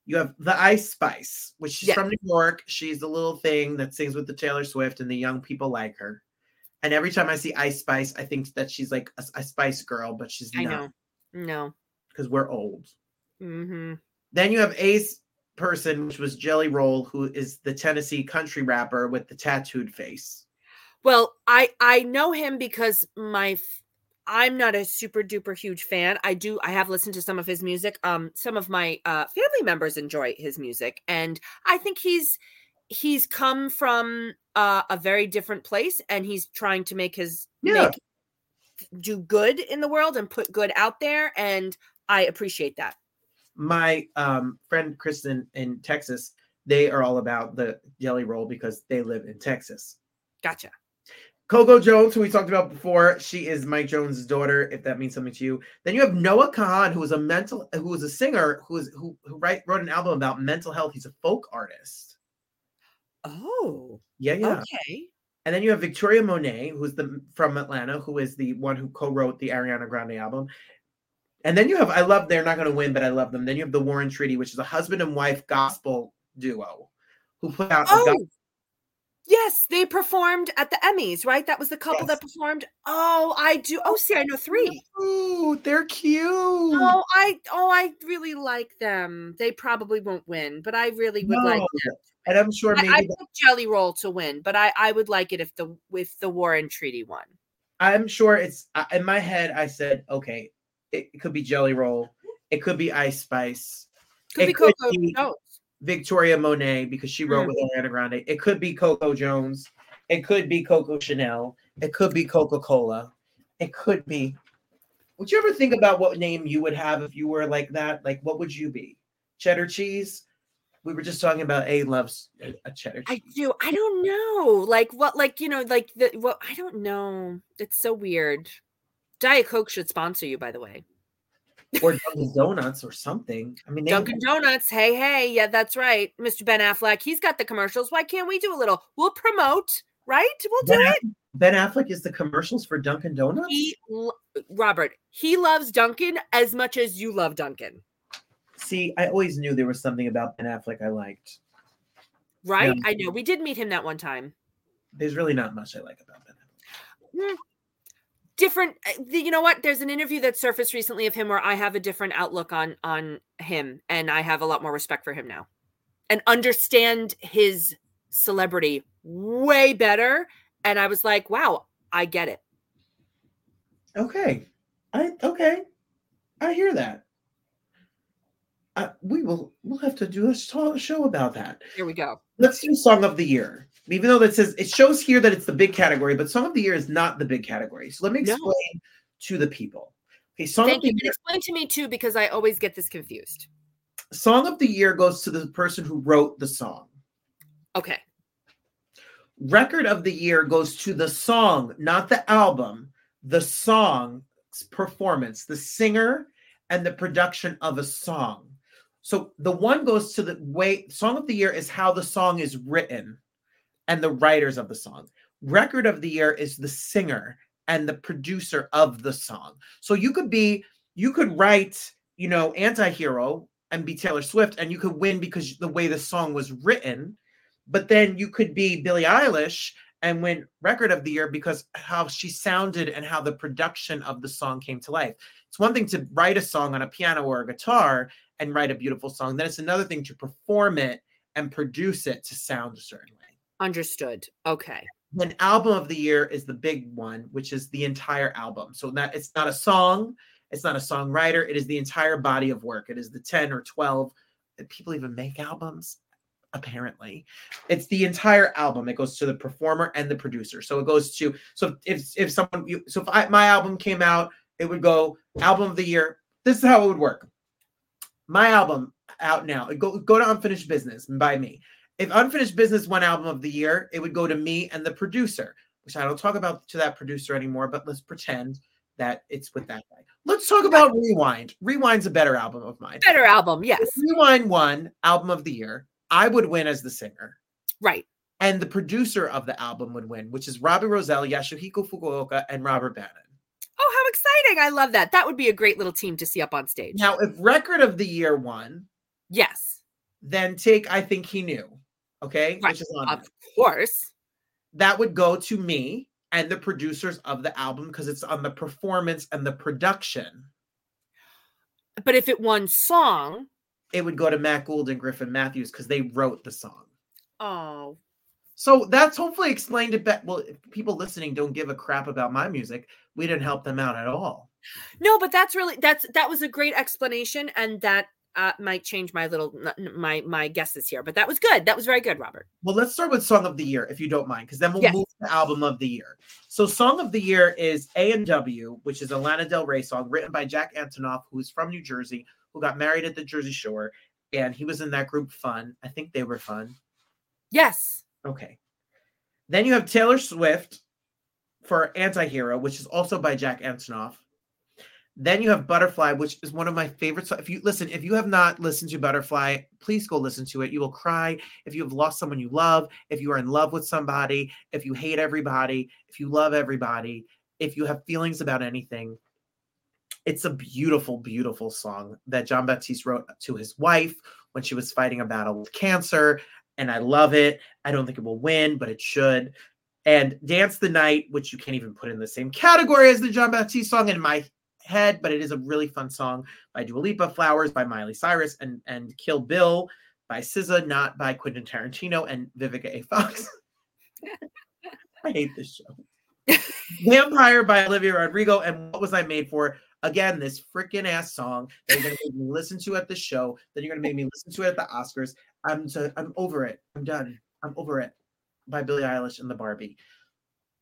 You have the Ice Spice, which she's Yeah. from New York. She's the little thing that sings with the Taylor Swift, and the young people like her. And every time I see Ice Spice, I think that she's like a, a Spice Girl, but she's I not know. No. because we're old. hmm Then you have Ace person, which was Jelly Roll, who is the Tennessee country rapper with the tattooed face. Well, I I know him because my I'm not a super duper huge fan. I do I have listened to some of his music. Um some of my uh family members enjoy his music and I think he's he's come from uh, a very different place and he's trying to make his Yeah. make do good in the world and put good out there and I appreciate that. My um, friend Kristen in Texas, they are all about the Jelly Roll because they live in Texas. Gotcha. Coco Jones, who we talked about before, she is Mike Jones' daughter. If that means something to you, then you have Noah Kahan, who is a mental, who is a singer, who is who who write, wrote an album about mental health. He's a folk artist. Oh, Yeah, yeah. okay. And then you have Victoria Monet, who's the from Atlanta, who is the one who co-wrote the Ariana Grande album. And then you have I love they're not going to win, but I love them. Then you have the War and Treaty, which is a husband and wife gospel duo who put out. Oh, yes, they performed at the Emmys, right? That was the couple that performed. Oh, I do. Oh, see, I know three. Ooh, they're cute. Oh, I oh, I really like them. They probably won't win, but I really would like them. And I'm sure maybe I, I picked Jelly Roll to win, but I I would like it if the if the War and Treaty won. I'm sure it's uh, in my head. I said, okay, it, it could be Jelly Roll, it could be Ice Spice, Could It be could Coco be- Jones. Victoria Monet because she wrote Mm. with Ariana Grande. It could be Coco Jones. It could be Coco Chanel. It could be Coca Cola. It could be. Would you ever think about what name you would have if you were like that? Like, what would you be? Cheddar cheese. We were just talking about A loves a a cheddar I do. I don't know. Like what? Like you know, like the what? I don't know. It's so weird. Diet Coke should sponsor you, by the way. or Dunkin' Donuts or something. I mean, Dunkin' Donuts. Hey, hey, yeah, that's right, Mr. Ben Affleck. He's got the commercials. Why can't we do a little? We'll promote, right? We'll do Ben, it. ben Affleck is the commercials for Dunkin' Donuts. He, Robert, he loves Dunkin' as much as you love Dunkin', See, I always knew there was something about Ben Affleck I liked. right? Yeah. I know. We did meet him that one time. There's really not much I like about Ben. Affleck. Mm. Different uh, you know what there's an interview that surfaced recently of him where i have a different outlook on on him and i have a lot more respect for him now and understand his celebrity way better and i was like wow i get it Okay. I okay. I hear that. Uh, we will we'll have to do a sh- show about that. here we go Let's do song of the year. Even though that says it shows here that it's the big category, but song of the year is not the big category. So let me No. explain to the people. Okay, song thank of you the and year, explain to me too because i always get this confused song of the year goes to the person who wrote the song. okay Record of the year goes to the song, not the album, the song's performance, the singer and the production of a song. So the one goes to the way song of the year is how the song is written and the writers of the song. Record of the year is the singer and the producer of the song. So you could be you could write, you know, anti-hero and be Taylor Swift and you could win because the way the song was written but then you could be Billie Eilish and win record of the year because how she sounded and how the production of the song came to life. It's one thing to write a song on a piano or a guitar and write a beautiful song. Then it's another thing to perform it and produce it to sound a certain way. understood okay An album of the year is the big one, which is the entire album. So that it's not a song, it's not a songwriter, it is the entire body of work. It is the 10 or 12 uh, people even make albums apparently it's the entire album it goes to the performer and the producer so it goes to so if if someone you so if I, my album came out it would go album of the year this is how it would work my album out now it go go to unfinished business by me if unfinished business won album of the year it would go to me and the producer which i don't talk about to that producer anymore but let's pretend that it's with that guy. Let's talk about Rewind. Rewind's a better album of mine. Better album, yes. Rewind won album of the year. I would win as the singer. Right. And the producer of the album would win, which is Robbie Rosell, Yasuhiko Fukuoka, and Robert Bannon. Oh, how exciting. I love that. That would be a great little team to see up on stage. Now, if record of the year won, yes. then take I Think He Knew. Okay. Right. Which is on Of course. that would go to me and the producers of the album because it's on the performance and the production. But if it won song, It would go to Matt Gould and Griffin Matthews because they wrote the song. oh, So that's hopefully explained it better. Well, if people listening don't give a crap about my music, we didn't help them out at all. no, but that's really that's that was a great explanation, and that uh, might change my little my my guesses here. But that was good. That was very good, Robert. Well, let's start with Song of the Year, if you don't mind, because then we'll Yes. move to Album of the Year. So, Song of the Year is A and W, which is a Lana Del Rey song written by Jack Antonoff, who's from New Jersey, who got married at the Jersey Shore, and he was in that group Fun. I think they were fun. Yes. Okay. Then you have Taylor Swift for Antihero, which is also by Jack Antonoff. Then you have Butterfly, which is one of my favorites. If you listen, if you have not listened to Butterfly, please go listen to it. You will cry if you have lost someone you love, if you are in love with somebody, if you hate everybody, if you love everybody, if you have feelings about anything. It's a beautiful, beautiful song that Jon Batiste wrote to his wife when she was fighting a battle with cancer. And I love it. I don't think it will win, but it should. And Dance the Night, which you can't even put in the same category as the Jon Batiste song in my head, but it is a really fun song by Dua Lipa, Flowers by Miley Cyrus, and and Kill Bill by SZA, not by Quentin Tarantino and Vivica A. Fox. I hate this show. Vampire by Olivia Rodrigo, and What Was I Made For? Again, this freaking ass song that you're gonna make me listen to at the show, then you're gonna make me listen to it at the Oscars. I'm so, I'm over it. I'm done. I'm over it. By Billie Eilish and the Barbie.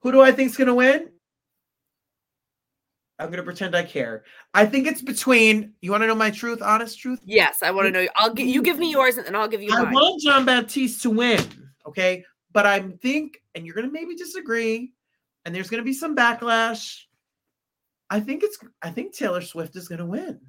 Who do I think's gonna win? I'm gonna pretend I care. I think it's between. You want to know my truth, honest truth? Yes. I want to know. I'll give you give me yours, and then I'll give you I mine. want Jon Batiste to win. Okay, but I think, and you're gonna maybe disagree, and there's gonna be some backlash. I think it's. I think Taylor Swift is gonna win.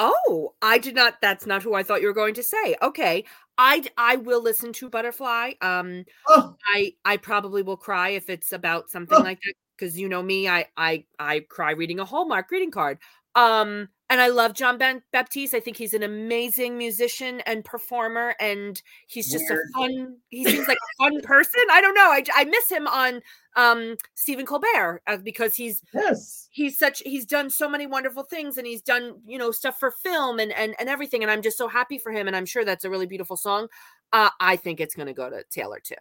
Oh, I did not. That's not who I thought you were going to say. Okay, I I will listen to Butterfly. Um, Oh, I I probably will cry if it's about something Oh. like that because you know me, I I I cry reading a Hallmark greeting card. Um, and I love John ben- Batiste. I think he's an amazing musician and performer, and he's just Weird. a fun. He seems like a fun person. I don't know. I, I miss him on um Stephen Colbert uh, because he's yes. he's such he's done so many wonderful things and he's done you know stuff for film and and, and everything and i'm just so happy for him and i'm sure that's a really beautiful song uh, i think it's going to go to taylor too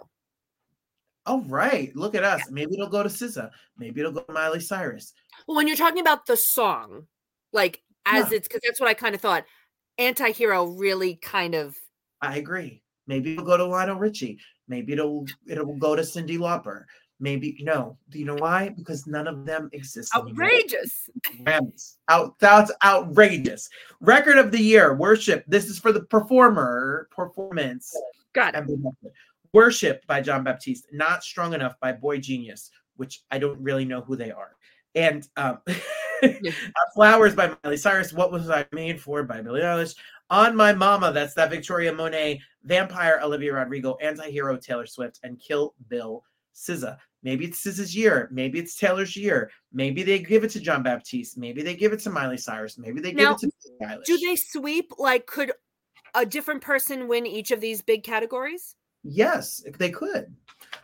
All right. Look at us. Maybe it'll go to SZA. Maybe it'll go to Miley Cyrus. well when you're talking about the song like as Yeah. it's because that's what i kind of thought anti-hero really kind of I agree. Maybe it'll go to Lionel Richie. Maybe it'll it'll go to Cyndi Lauper. Maybe no. Do you know why? Because none of them exist. outrageous Grammys. Out that's outrageous. Record of the year, worship. This is for the performer performance. got it. Worship by Jon Batiste. Not strong enough by Boy Genius, which I don't really know who they are. And um, uh, Flowers by Miley Cyrus. What was I made for by Billie Eilish? On My Mama. That's that Victoria Monet. Vampire Olivia Rodrigo. Anti-hero Taylor Swift. And Kill Bill SZA. Maybe it's SZA's year. Maybe it's Taylor's year. Maybe they give it to Jon Batiste. Maybe they give it to Miley Cyrus. Maybe they Now, give it to Billie Eilish. do they sweep like could a different person win each of these big categories Yes, they could.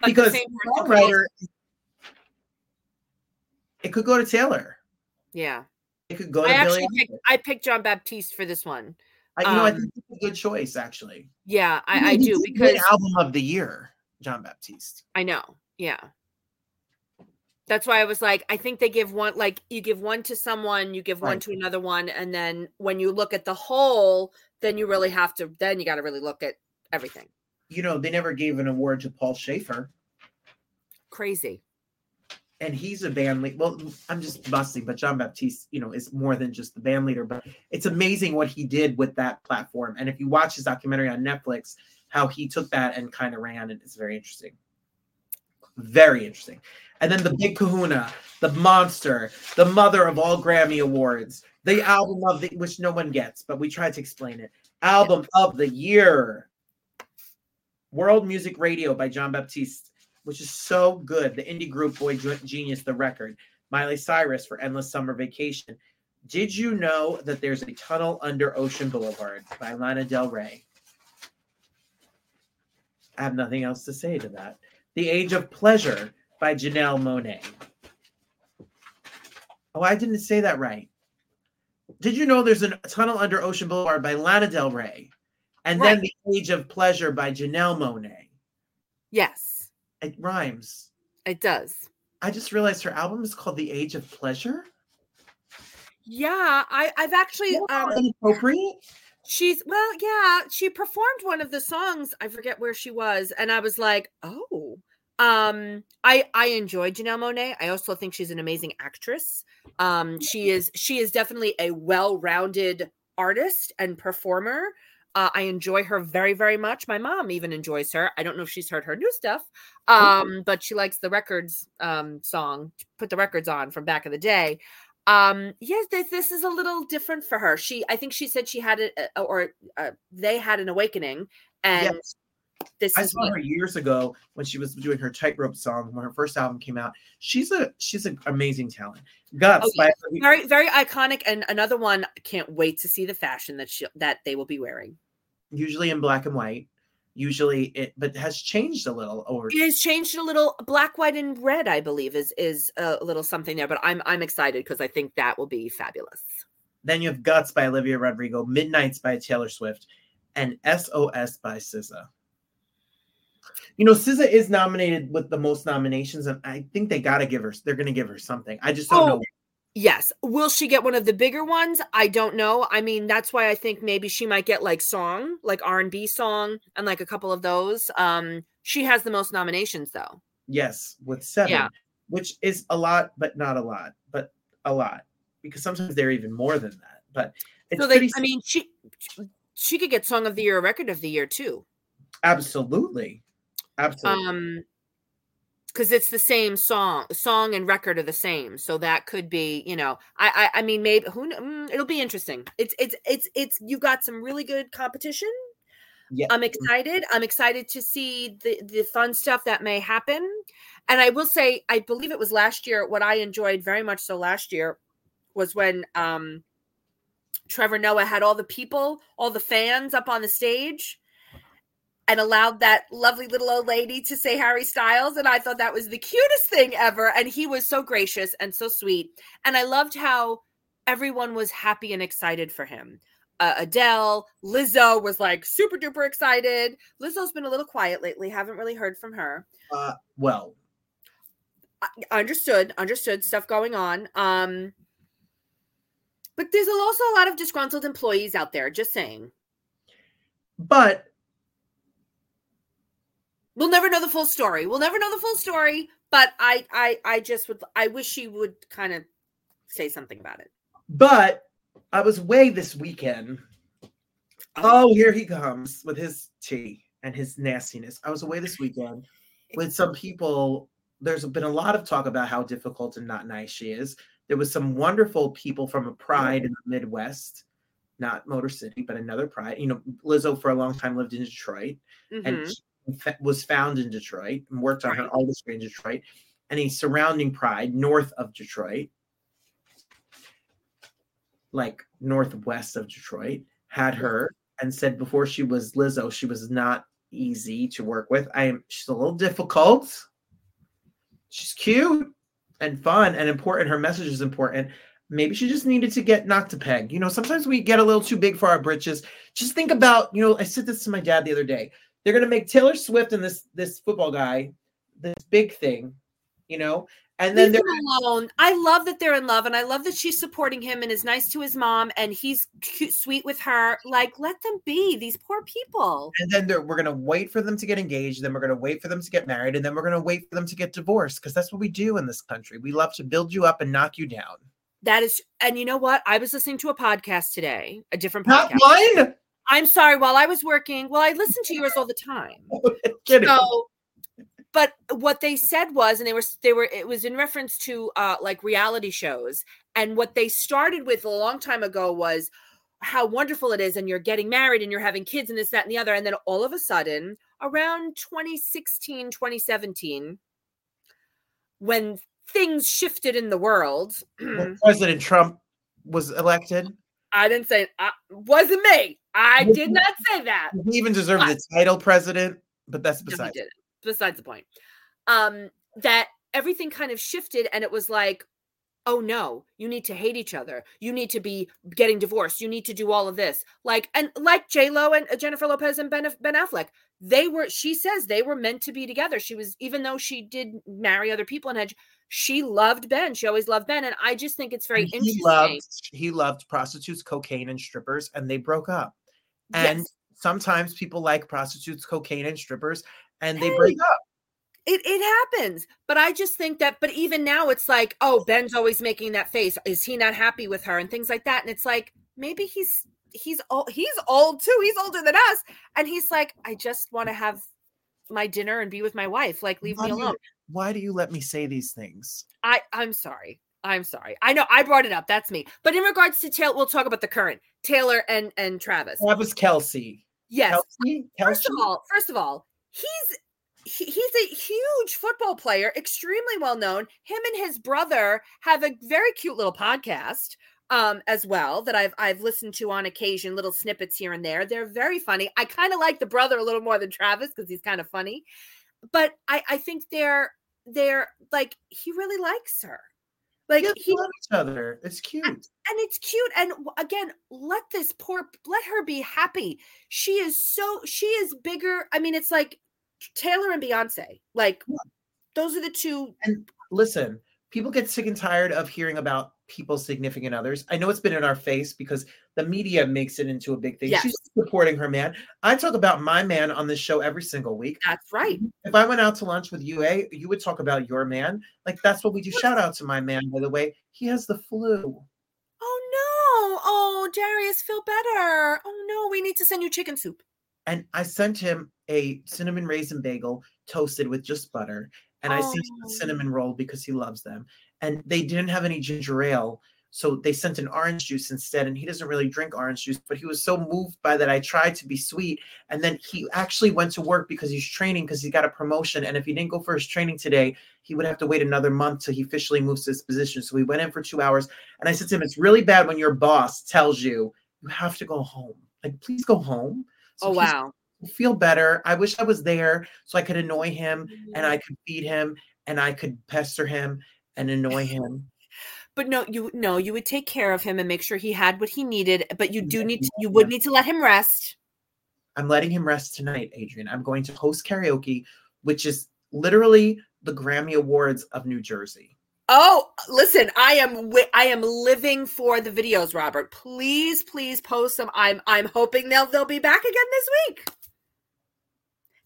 Because same person could also- songwriter, it could go to Taylor. Yeah It could go i actually picked i picked jon batiste for this one I, you know, I um, think it's a good choice actually. yeah i, I He do because album of the year, Jon Batiste. I know. Yeah. That's why I was like, I think they give one, like, you give one to someone, you give one to another one. And then when you look at the whole, then you really have to, then you got to really look at everything. You know, they never gave an award to Paul Shaffer, Crazy. And he's a band leader. Well, I'm just busting, but Jon Batiste, you know, is more than just the band leader. But it's amazing what he did with that platform. And if you watch his documentary on Netflix, how he took that and kind of ran it, it is very interesting. Very interesting. And then the big kahuna, the monster, the mother of all Grammy awards, the album of the which no one gets, but we tried to explain it. Album of the year. World Music Radio by Jon Batiste, which is so good. The indie group Boy Genius, the record. Miley Cyrus for Endless Summer Vacation. Did you know that there's a tunnel under Ocean Boulevard by Lana Del Rey? I have nothing else to say to that. The Age of Pleasure by Janelle Monáe. Oh, I didn't say that right. Did you know there's a tunnel under Ocean Boulevard by Lana Del Rey? And then The Age of Pleasure by Janelle Monáe. Yes, It rhymes. it does. I just realized her album is called The Age of Pleasure. Yeah, I I've actually um Inappropriate. she's well, yeah, she performed one of the songs. I forget where she was, and I was like, oh. Um, I I enjoy Janelle Monáe. I also think she's an amazing actress. Um, she is she is definitely a well-rounded artist and performer. Uh, I enjoy her very, very much. My mom even enjoys her. I don't know if she's heard her new stuff, um, but she likes the records um, song, put the records on from back in the day. Um, yes, this, this is a little different for her. She, I think she said she had it, or uh, they had an awakening, and Yes. This I is saw what, her years ago when she was doing her tightrope song when her first album came out. She's a she's an amazing talent. Guts Oh, by very, very iconic. And another one, can't wait to see the fashion that she that they will be wearing. usually in black and white. Usually it but has changed a little over It has changed a little. Black, white, and red, I believe, is is a little something there. But I'm I'm excited because I think that will be fabulous. then you have Guts by Olivia Rodrigo, Midnights by Taylor Swift, and SOS by SZA. You know, SZA is nominated with the most nominations, and I think they gotta give her they're gonna give her something. I just don't Oh, know. Yes. Will she get one of the bigger ones? I don't know. I mean, that's why I think maybe she might get like song, like R&B song and like a couple of those. Um she has the most nominations though. Yes, with seven, Yeah. which is a lot, but not a lot, but a lot. Because sometimes they're even more than that. But it's so they pretty I mean, she she could get song of the year or record of the year too. absolutely. Absolutely. Um because it's the same song song and record are the same so that could be you know i i, I mean maybe who mm, it'll be interesting it's it's it's it's you've got some really good competition yeah. I'm excited. I'm excited to see the the fun stuff that may happen. And I will say, I believe it was last year. What I enjoyed very much so last year was when um, Trevor Noah had all the people, all the fans up on the stage, and allowed that lovely little old lady to say Harry Styles. And I thought that was the cutest thing ever. And he was so gracious and so sweet. And I loved how everyone was happy and excited for him uh, Adele, Lizzo was like super duper excited. Lizzo's been a little quiet lately. Haven't really heard from her. Uh, well, I- Understood, understood stuff going on. Um, but there's also a lot of disgruntled employees out there. Just saying, but we'll never know the full story. We'll never know the full story. But I, I, I just would. I wish she would kind of say something about it. but I was away this weekend. Oh, here he comes with his tea and his nastiness. I was away this weekend with some people. There's been a lot of talk about how difficult and not nice she is. There was some wonderful people from a pride in the Midwest, not Motor City, but another pride. You know, Lizzo for a long time lived in Detroit and Mhm. she fa- was found in Detroit and worked on her Right. artistry in Detroit and a surrounding pride north of Detroit, like northwest of Detroit, had mm-hmm. her and said before she was Lizzo, she was not easy to work with. I am she's a little difficult. She's cute and fun and important. Her message is important. Maybe she just needed to get knocked to peg. You know, sometimes we get a little too big for our britches. Just think about, you know, I said this to my dad the other day. They're gonna make Taylor Swift and this this football guy this big thing, you know, and then Leave they're alone. I love that they're in love, and I love that she's supporting him and is nice to his mom, and he's cute, sweet with her. Like, let them be. These poor people. and then they're, we're gonna wait for them to get engaged, then we're gonna wait for them to get married, and then we're gonna wait for them to get divorced because that's what we do in this country. We love to build you up and knock you down. That is, and you know what? I was listening to a podcast today, a different Not podcast. mine. I'm sorry. While I was working, well, I listen to yours all the time. So but what they said was and they were they were it was in reference to uh like reality shows and what they started with a long time ago was how wonderful it is and you're getting married and you're having kids and this that and the other and then all of a sudden around 2016 2017 when things shifted in the world President Trump was elected. i didn't say uh, wasn't me i did not say that He even deserved the title president, but that's No, he besides. didn't. Besides the point. Um, that everything kind of shifted and it was like, oh no, you need to hate each other. You need to be getting divorced. You need to do all of this. Like, and like J Lo and uh, Jennifer Lopez and Ben, ben Affleck, they were, she says they were meant to be together. She was, even though she did marry other people and had, she loved Ben. She always loved Ben. And I just think it's very And interesting. loved he loved prostitutes, cocaine, and strippers, and they broke up. And Yes. sometimes people like prostitutes, cocaine, and strippers, and they Hey. break up. It it happens, but I just think that. But even now, it's like, oh, Ben's always making that face. Is he not happy with her and things like that? And it's like maybe he's he's old. He's old too. He's older than us, and he's like, I just want to have my dinner and be with my wife. Like, leave Why me do you- alone. Why do you let me say these things? I I'm sorry. I'm sorry. I know I brought it up. That's me. But in regards to Taylor, we'll talk about the current Taylor and and Travis. Travis Kelce. Yes. Kelce? First of all, first of all, he's he, he's a huge football player, extremely well known. Him and his brother have a very cute little podcast um as well that I've I've listened to on occasion, little snippets here and there. They're very funny. I kind of like the brother a little more than Travis because he's kind of funny. But I I think they're they're like he really likes her. Like Yes, he love each other. It's cute. and it's cute and again let this poor let her be happy she is so she is bigger i mean it's like taylor and beyonce like Yeah. those are the two And Listen, people get sick and tired of hearing about people's significant others. I know it's been in our face because the media makes it into a big thing. Yes. She's supporting her man. I talk about my man on this show every single week. that's right If I went out to lunch with you, A, you would talk about your man. Like that's what we do. Shout out to my man, by the way. He has the flu. oh no oh darius feel better oh no we need to send you chicken soup And I sent him a cinnamon raisin bagel toasted with just butter. And I sent him a Oh. cinnamon roll because he loves them. And they didn't have any ginger ale. So they sent an orange juice instead. And he doesn't really drink orange juice, but he was so moved by that. I tried to be sweet. And then he actually went to work because he's training because he got a promotion. And if he didn't go for his training today, he would have to wait another month till he officially moves to his position. So we went in for two hours. And I said to him, It's really bad when your boss tells you you have to go home. Like, please go home. So oh wow feel better. I wish I was there so I could annoy him and mm-hmm. I could feed him and I could pester him and annoy him. but no you no you would take care of him and make sure he had what he needed but you do need to, you would need to let him rest I'm letting him rest tonight, Adrienne. I'm going to host karaoke, which is literally the Grammy Awards of New Jersey. Oh, listen, I am wi- I am living for the videos, Robert. Please, please post them. I'm I'm hoping they'll they'll be back again this week.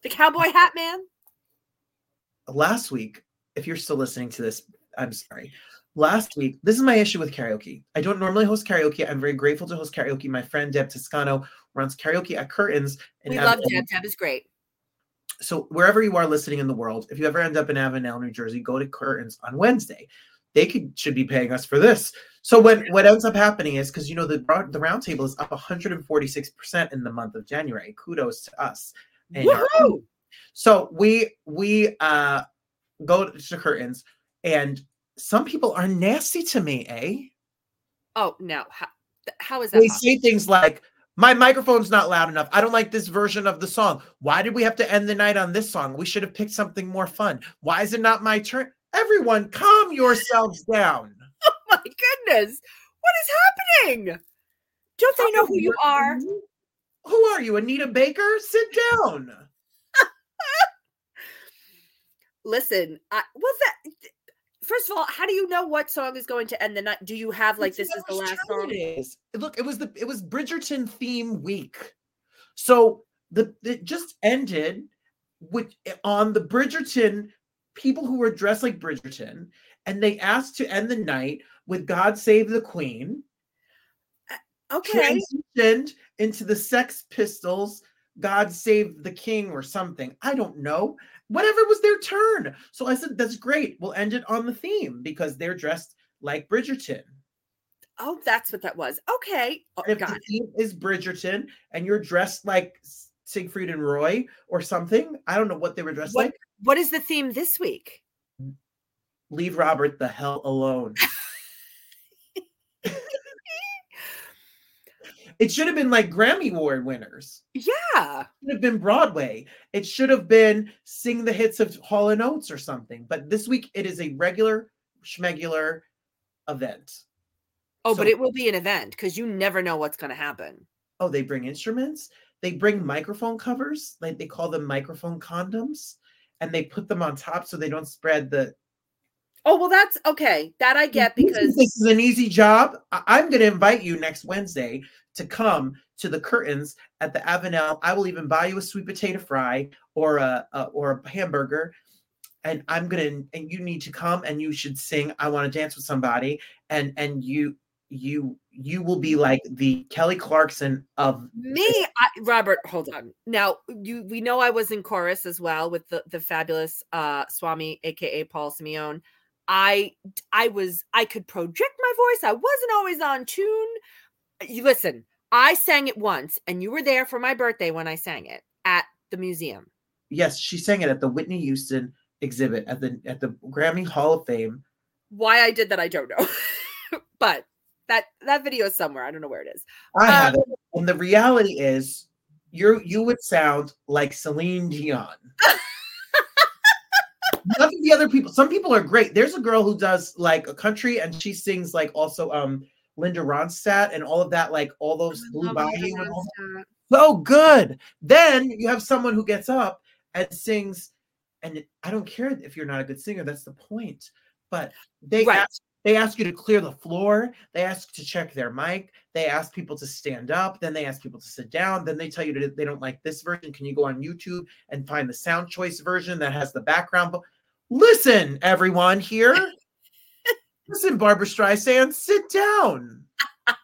The cowboy hat man. Last week, if you're still listening to this, I'm sorry. Last week, this is my issue with karaoke. I don't normally host karaoke. I'm very grateful to host karaoke. My friend Deb Toscano runs karaoke at Curtains. in We love. Deb. Deb is great. so wherever you are listening in the world, if you ever end up in Avondale, New Jersey, go to Curtains on Wednesday. They could should be paying us for this. So what what ends up happening is because you know the the roundtable is up 146 percent in the month of January. Kudos to us. And, Woohoo! so we we uh go to Curtains, and some people are nasty to me. Eh? Oh no, how, how is that? They possible? say things like. My microphone's not loud enough. I don't like this version of the song. Why did we have to end the night on this song? We should have picked something more fun. Why is it not my turn? Everyone, calm yourselves down. Oh my goodness, what is happening? Don't they know who you are? Who are you, Anita Baker? Sit down. Listen, I, well, that first of all, how do you know what song is going to end the night? Do you have like this is the last song? It is. Look, it was the it was Bridgerton theme week. So the it just ended with on the Bridgerton people who were dressed like Bridgerton, and they asked to end the night with God Save the Queen. Uh, okay, Transitioned into the Sex Pistols, God Save the King or something. I don't know. Whatever was their turn. So I said, that's great. We'll end it on the theme because they're dressed like Bridgerton. Oh, that's what that was. Okay. Oh, if the theme is Bridgerton and you're dressed like Siegfried and Roy or something, I don't know what they were dressed What- like. What is the theme this week? Leave Robert the hell alone. It should have been like Grammy Award winners. Yeah. It should have been Broadway. It should have been sing the hits of Hall and Oates or something. But this week it is a regular schmegular event. Oh, but it will be an event because you never know what's going to happen. Oh, they bring instruments. They bring microphone covers, like they call them microphone condoms, and they put them on top so they don't spread the. Oh, well, that's okay. That I get because this is an easy job. I'm going to invite you next Wednesday to come to the curtains at the Avenel. I will even buy you a sweet potato fry or a, a or a hamburger, and I'm gonna and you need to come and you should sing. I want to dance with somebody, and and you you you will be like the Kelly Clarkson of me, I, Robert, hold on. Now, you we know I was in chorus as well with the the fabulous uh Swami, aka Paul Simeone. I I was I could project my voice. I wasn't always on tune. You listen. I sang it once, and you were there for my birthday when I sang it at the museum. yes, she sang it at the Whitney Houston exhibit at the at the Grammy Hall of Fame. Why I did that, I don't know, but that that video is somewhere. I don't know where it is. I have Um, it, and the reality is, you you would sound like Celine Dion. The other people. Some people are great. There's a girl who does like a country, and she sings like also um Linda Ronstadt and all of that, like all those Blue Bayou Linda and all Ronstadt. so good. Then you have someone who gets up and sings, and I don't care if you're not a good singer. That's the point. But they Right. ask, they ask you to clear the floor. They ask to check their mic. They ask people to stand up. Then they ask people to sit down. Then they tell you that they don't like this version. Can you go on YouTube and find the sound choice version that has the background? Listen, everyone here. Listen, Barbra Streisand, sit down.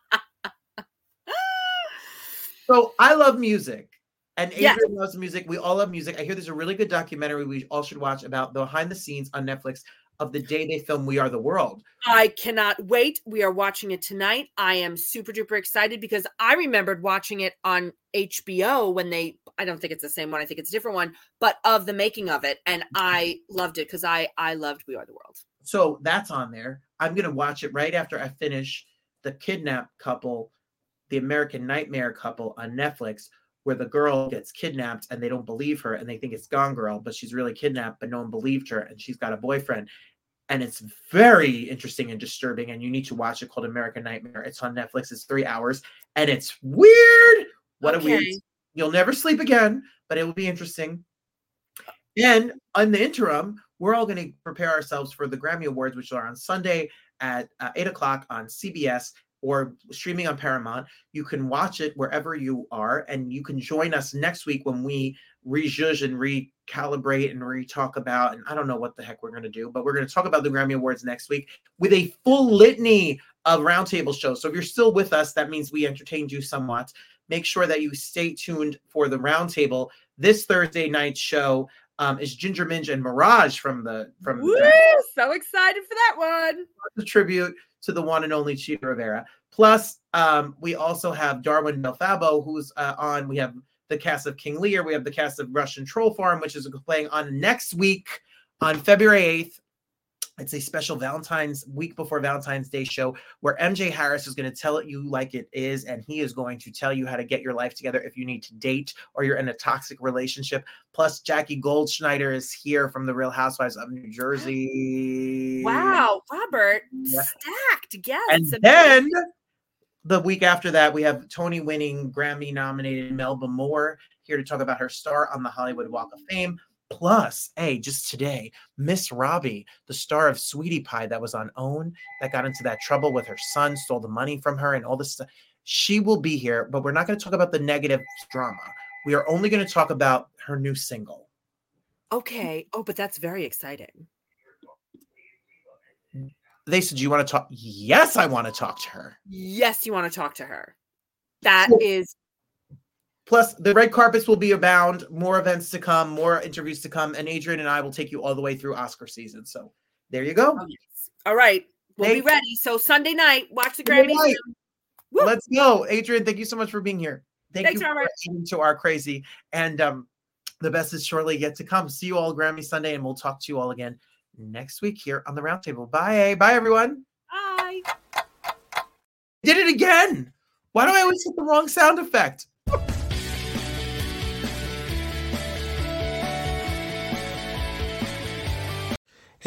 So I love music, and Adrienne Yes. loves music. We all love music. I hear there's a really good documentary we all should watch about the behind the scenes on Netflix of the day they filmed We Are the World. I cannot wait. We are watching it tonight. I am super duper excited because I remembered watching it on HBO when they I don't think it's the same one. I think it's a different one, but of the making of it and I loved it cuz I I loved We Are the World. So that's on there. I'm gonna watch it right after I finish the kidnapped couple, the American Nightmare couple on Netflix, where the girl gets kidnapped and they don't believe her and they think it's Gone Girl, but she's really kidnapped, but no one believed her and she's got a boyfriend. And it's very interesting and disturbing, and you need to watch it called American Nightmare. It's on Netflix. It's three hours, and it's weird. What a weird Okay. You'll never sleep again, but it will be interesting. And in the interim, we're all going to prepare ourselves for the Grammy Awards, which are on Sunday at uh, 8 o'clock on CBS or streaming on Paramount. You can watch it wherever you are, and you can join us next week when we rejudge and recalibrate and re-talk about, and I don't know what the heck we're going to do, but we're going to talk about the Grammy Awards next week with a full litany of roundtable shows. So if you're still with us, that means we entertained you somewhat. Make sure that you stay tuned for the roundtable. This Thursday night show um, is Ginger Minj and Mirage from the from Woo! the, So excited for that one. the tribute to the one and only Chita Rivera. Plus, um, we also have Darwin Belfabo, who's uh, on. We have the cast of King Lear. We have the cast of Russian Troll Farm, which is playing on next week on February 8th. It's a special Valentine's week before Valentine's Day show where MJ Harris is going to tell it you like it is, and he is going to tell you how to get your life together if you need to date or you're in a toxic relationship. Plus, Jackie Goldschneider is here from the Real Housewives of New Jersey. Wow, Robert, Yeah. stacked guests. And Amazing. then the week after that, we have Tony winning Grammy nominated Melba Moore here to talk about her star on the Hollywood Walk of Fame. Plus, hey, just today, Miss Robbie, the star of Sweetie Pie that was on OWN, that got into that trouble with her son, stole the money from her, and all this stuff. She will be here, but we're not going to talk about the negative drama. We are only going to talk about her new single. okay. Oh, but that's very exciting. They said, Do you want to talk? Yes, I want to talk to her. Yes, you want to talk to her. That is Plus, the red carpets will be abound, more events to come, more interviews to come, and Adrienne and I will take you all the way through Oscar season. So there you go. Oh, yes. All right. We'll Thank- be ready. So Sunday night, watch the Grammys. Let's go. Adrienne, thank you so much for being here. Thank Thanks, you for Robert. to our crazy. And um, the best is shortly yet to come. See you all Grammy Sunday, and we'll talk to you all again next week here on the Roundtable. Bye. Bye, everyone. Bye. Did it again. Why do I always hit the wrong sound effect?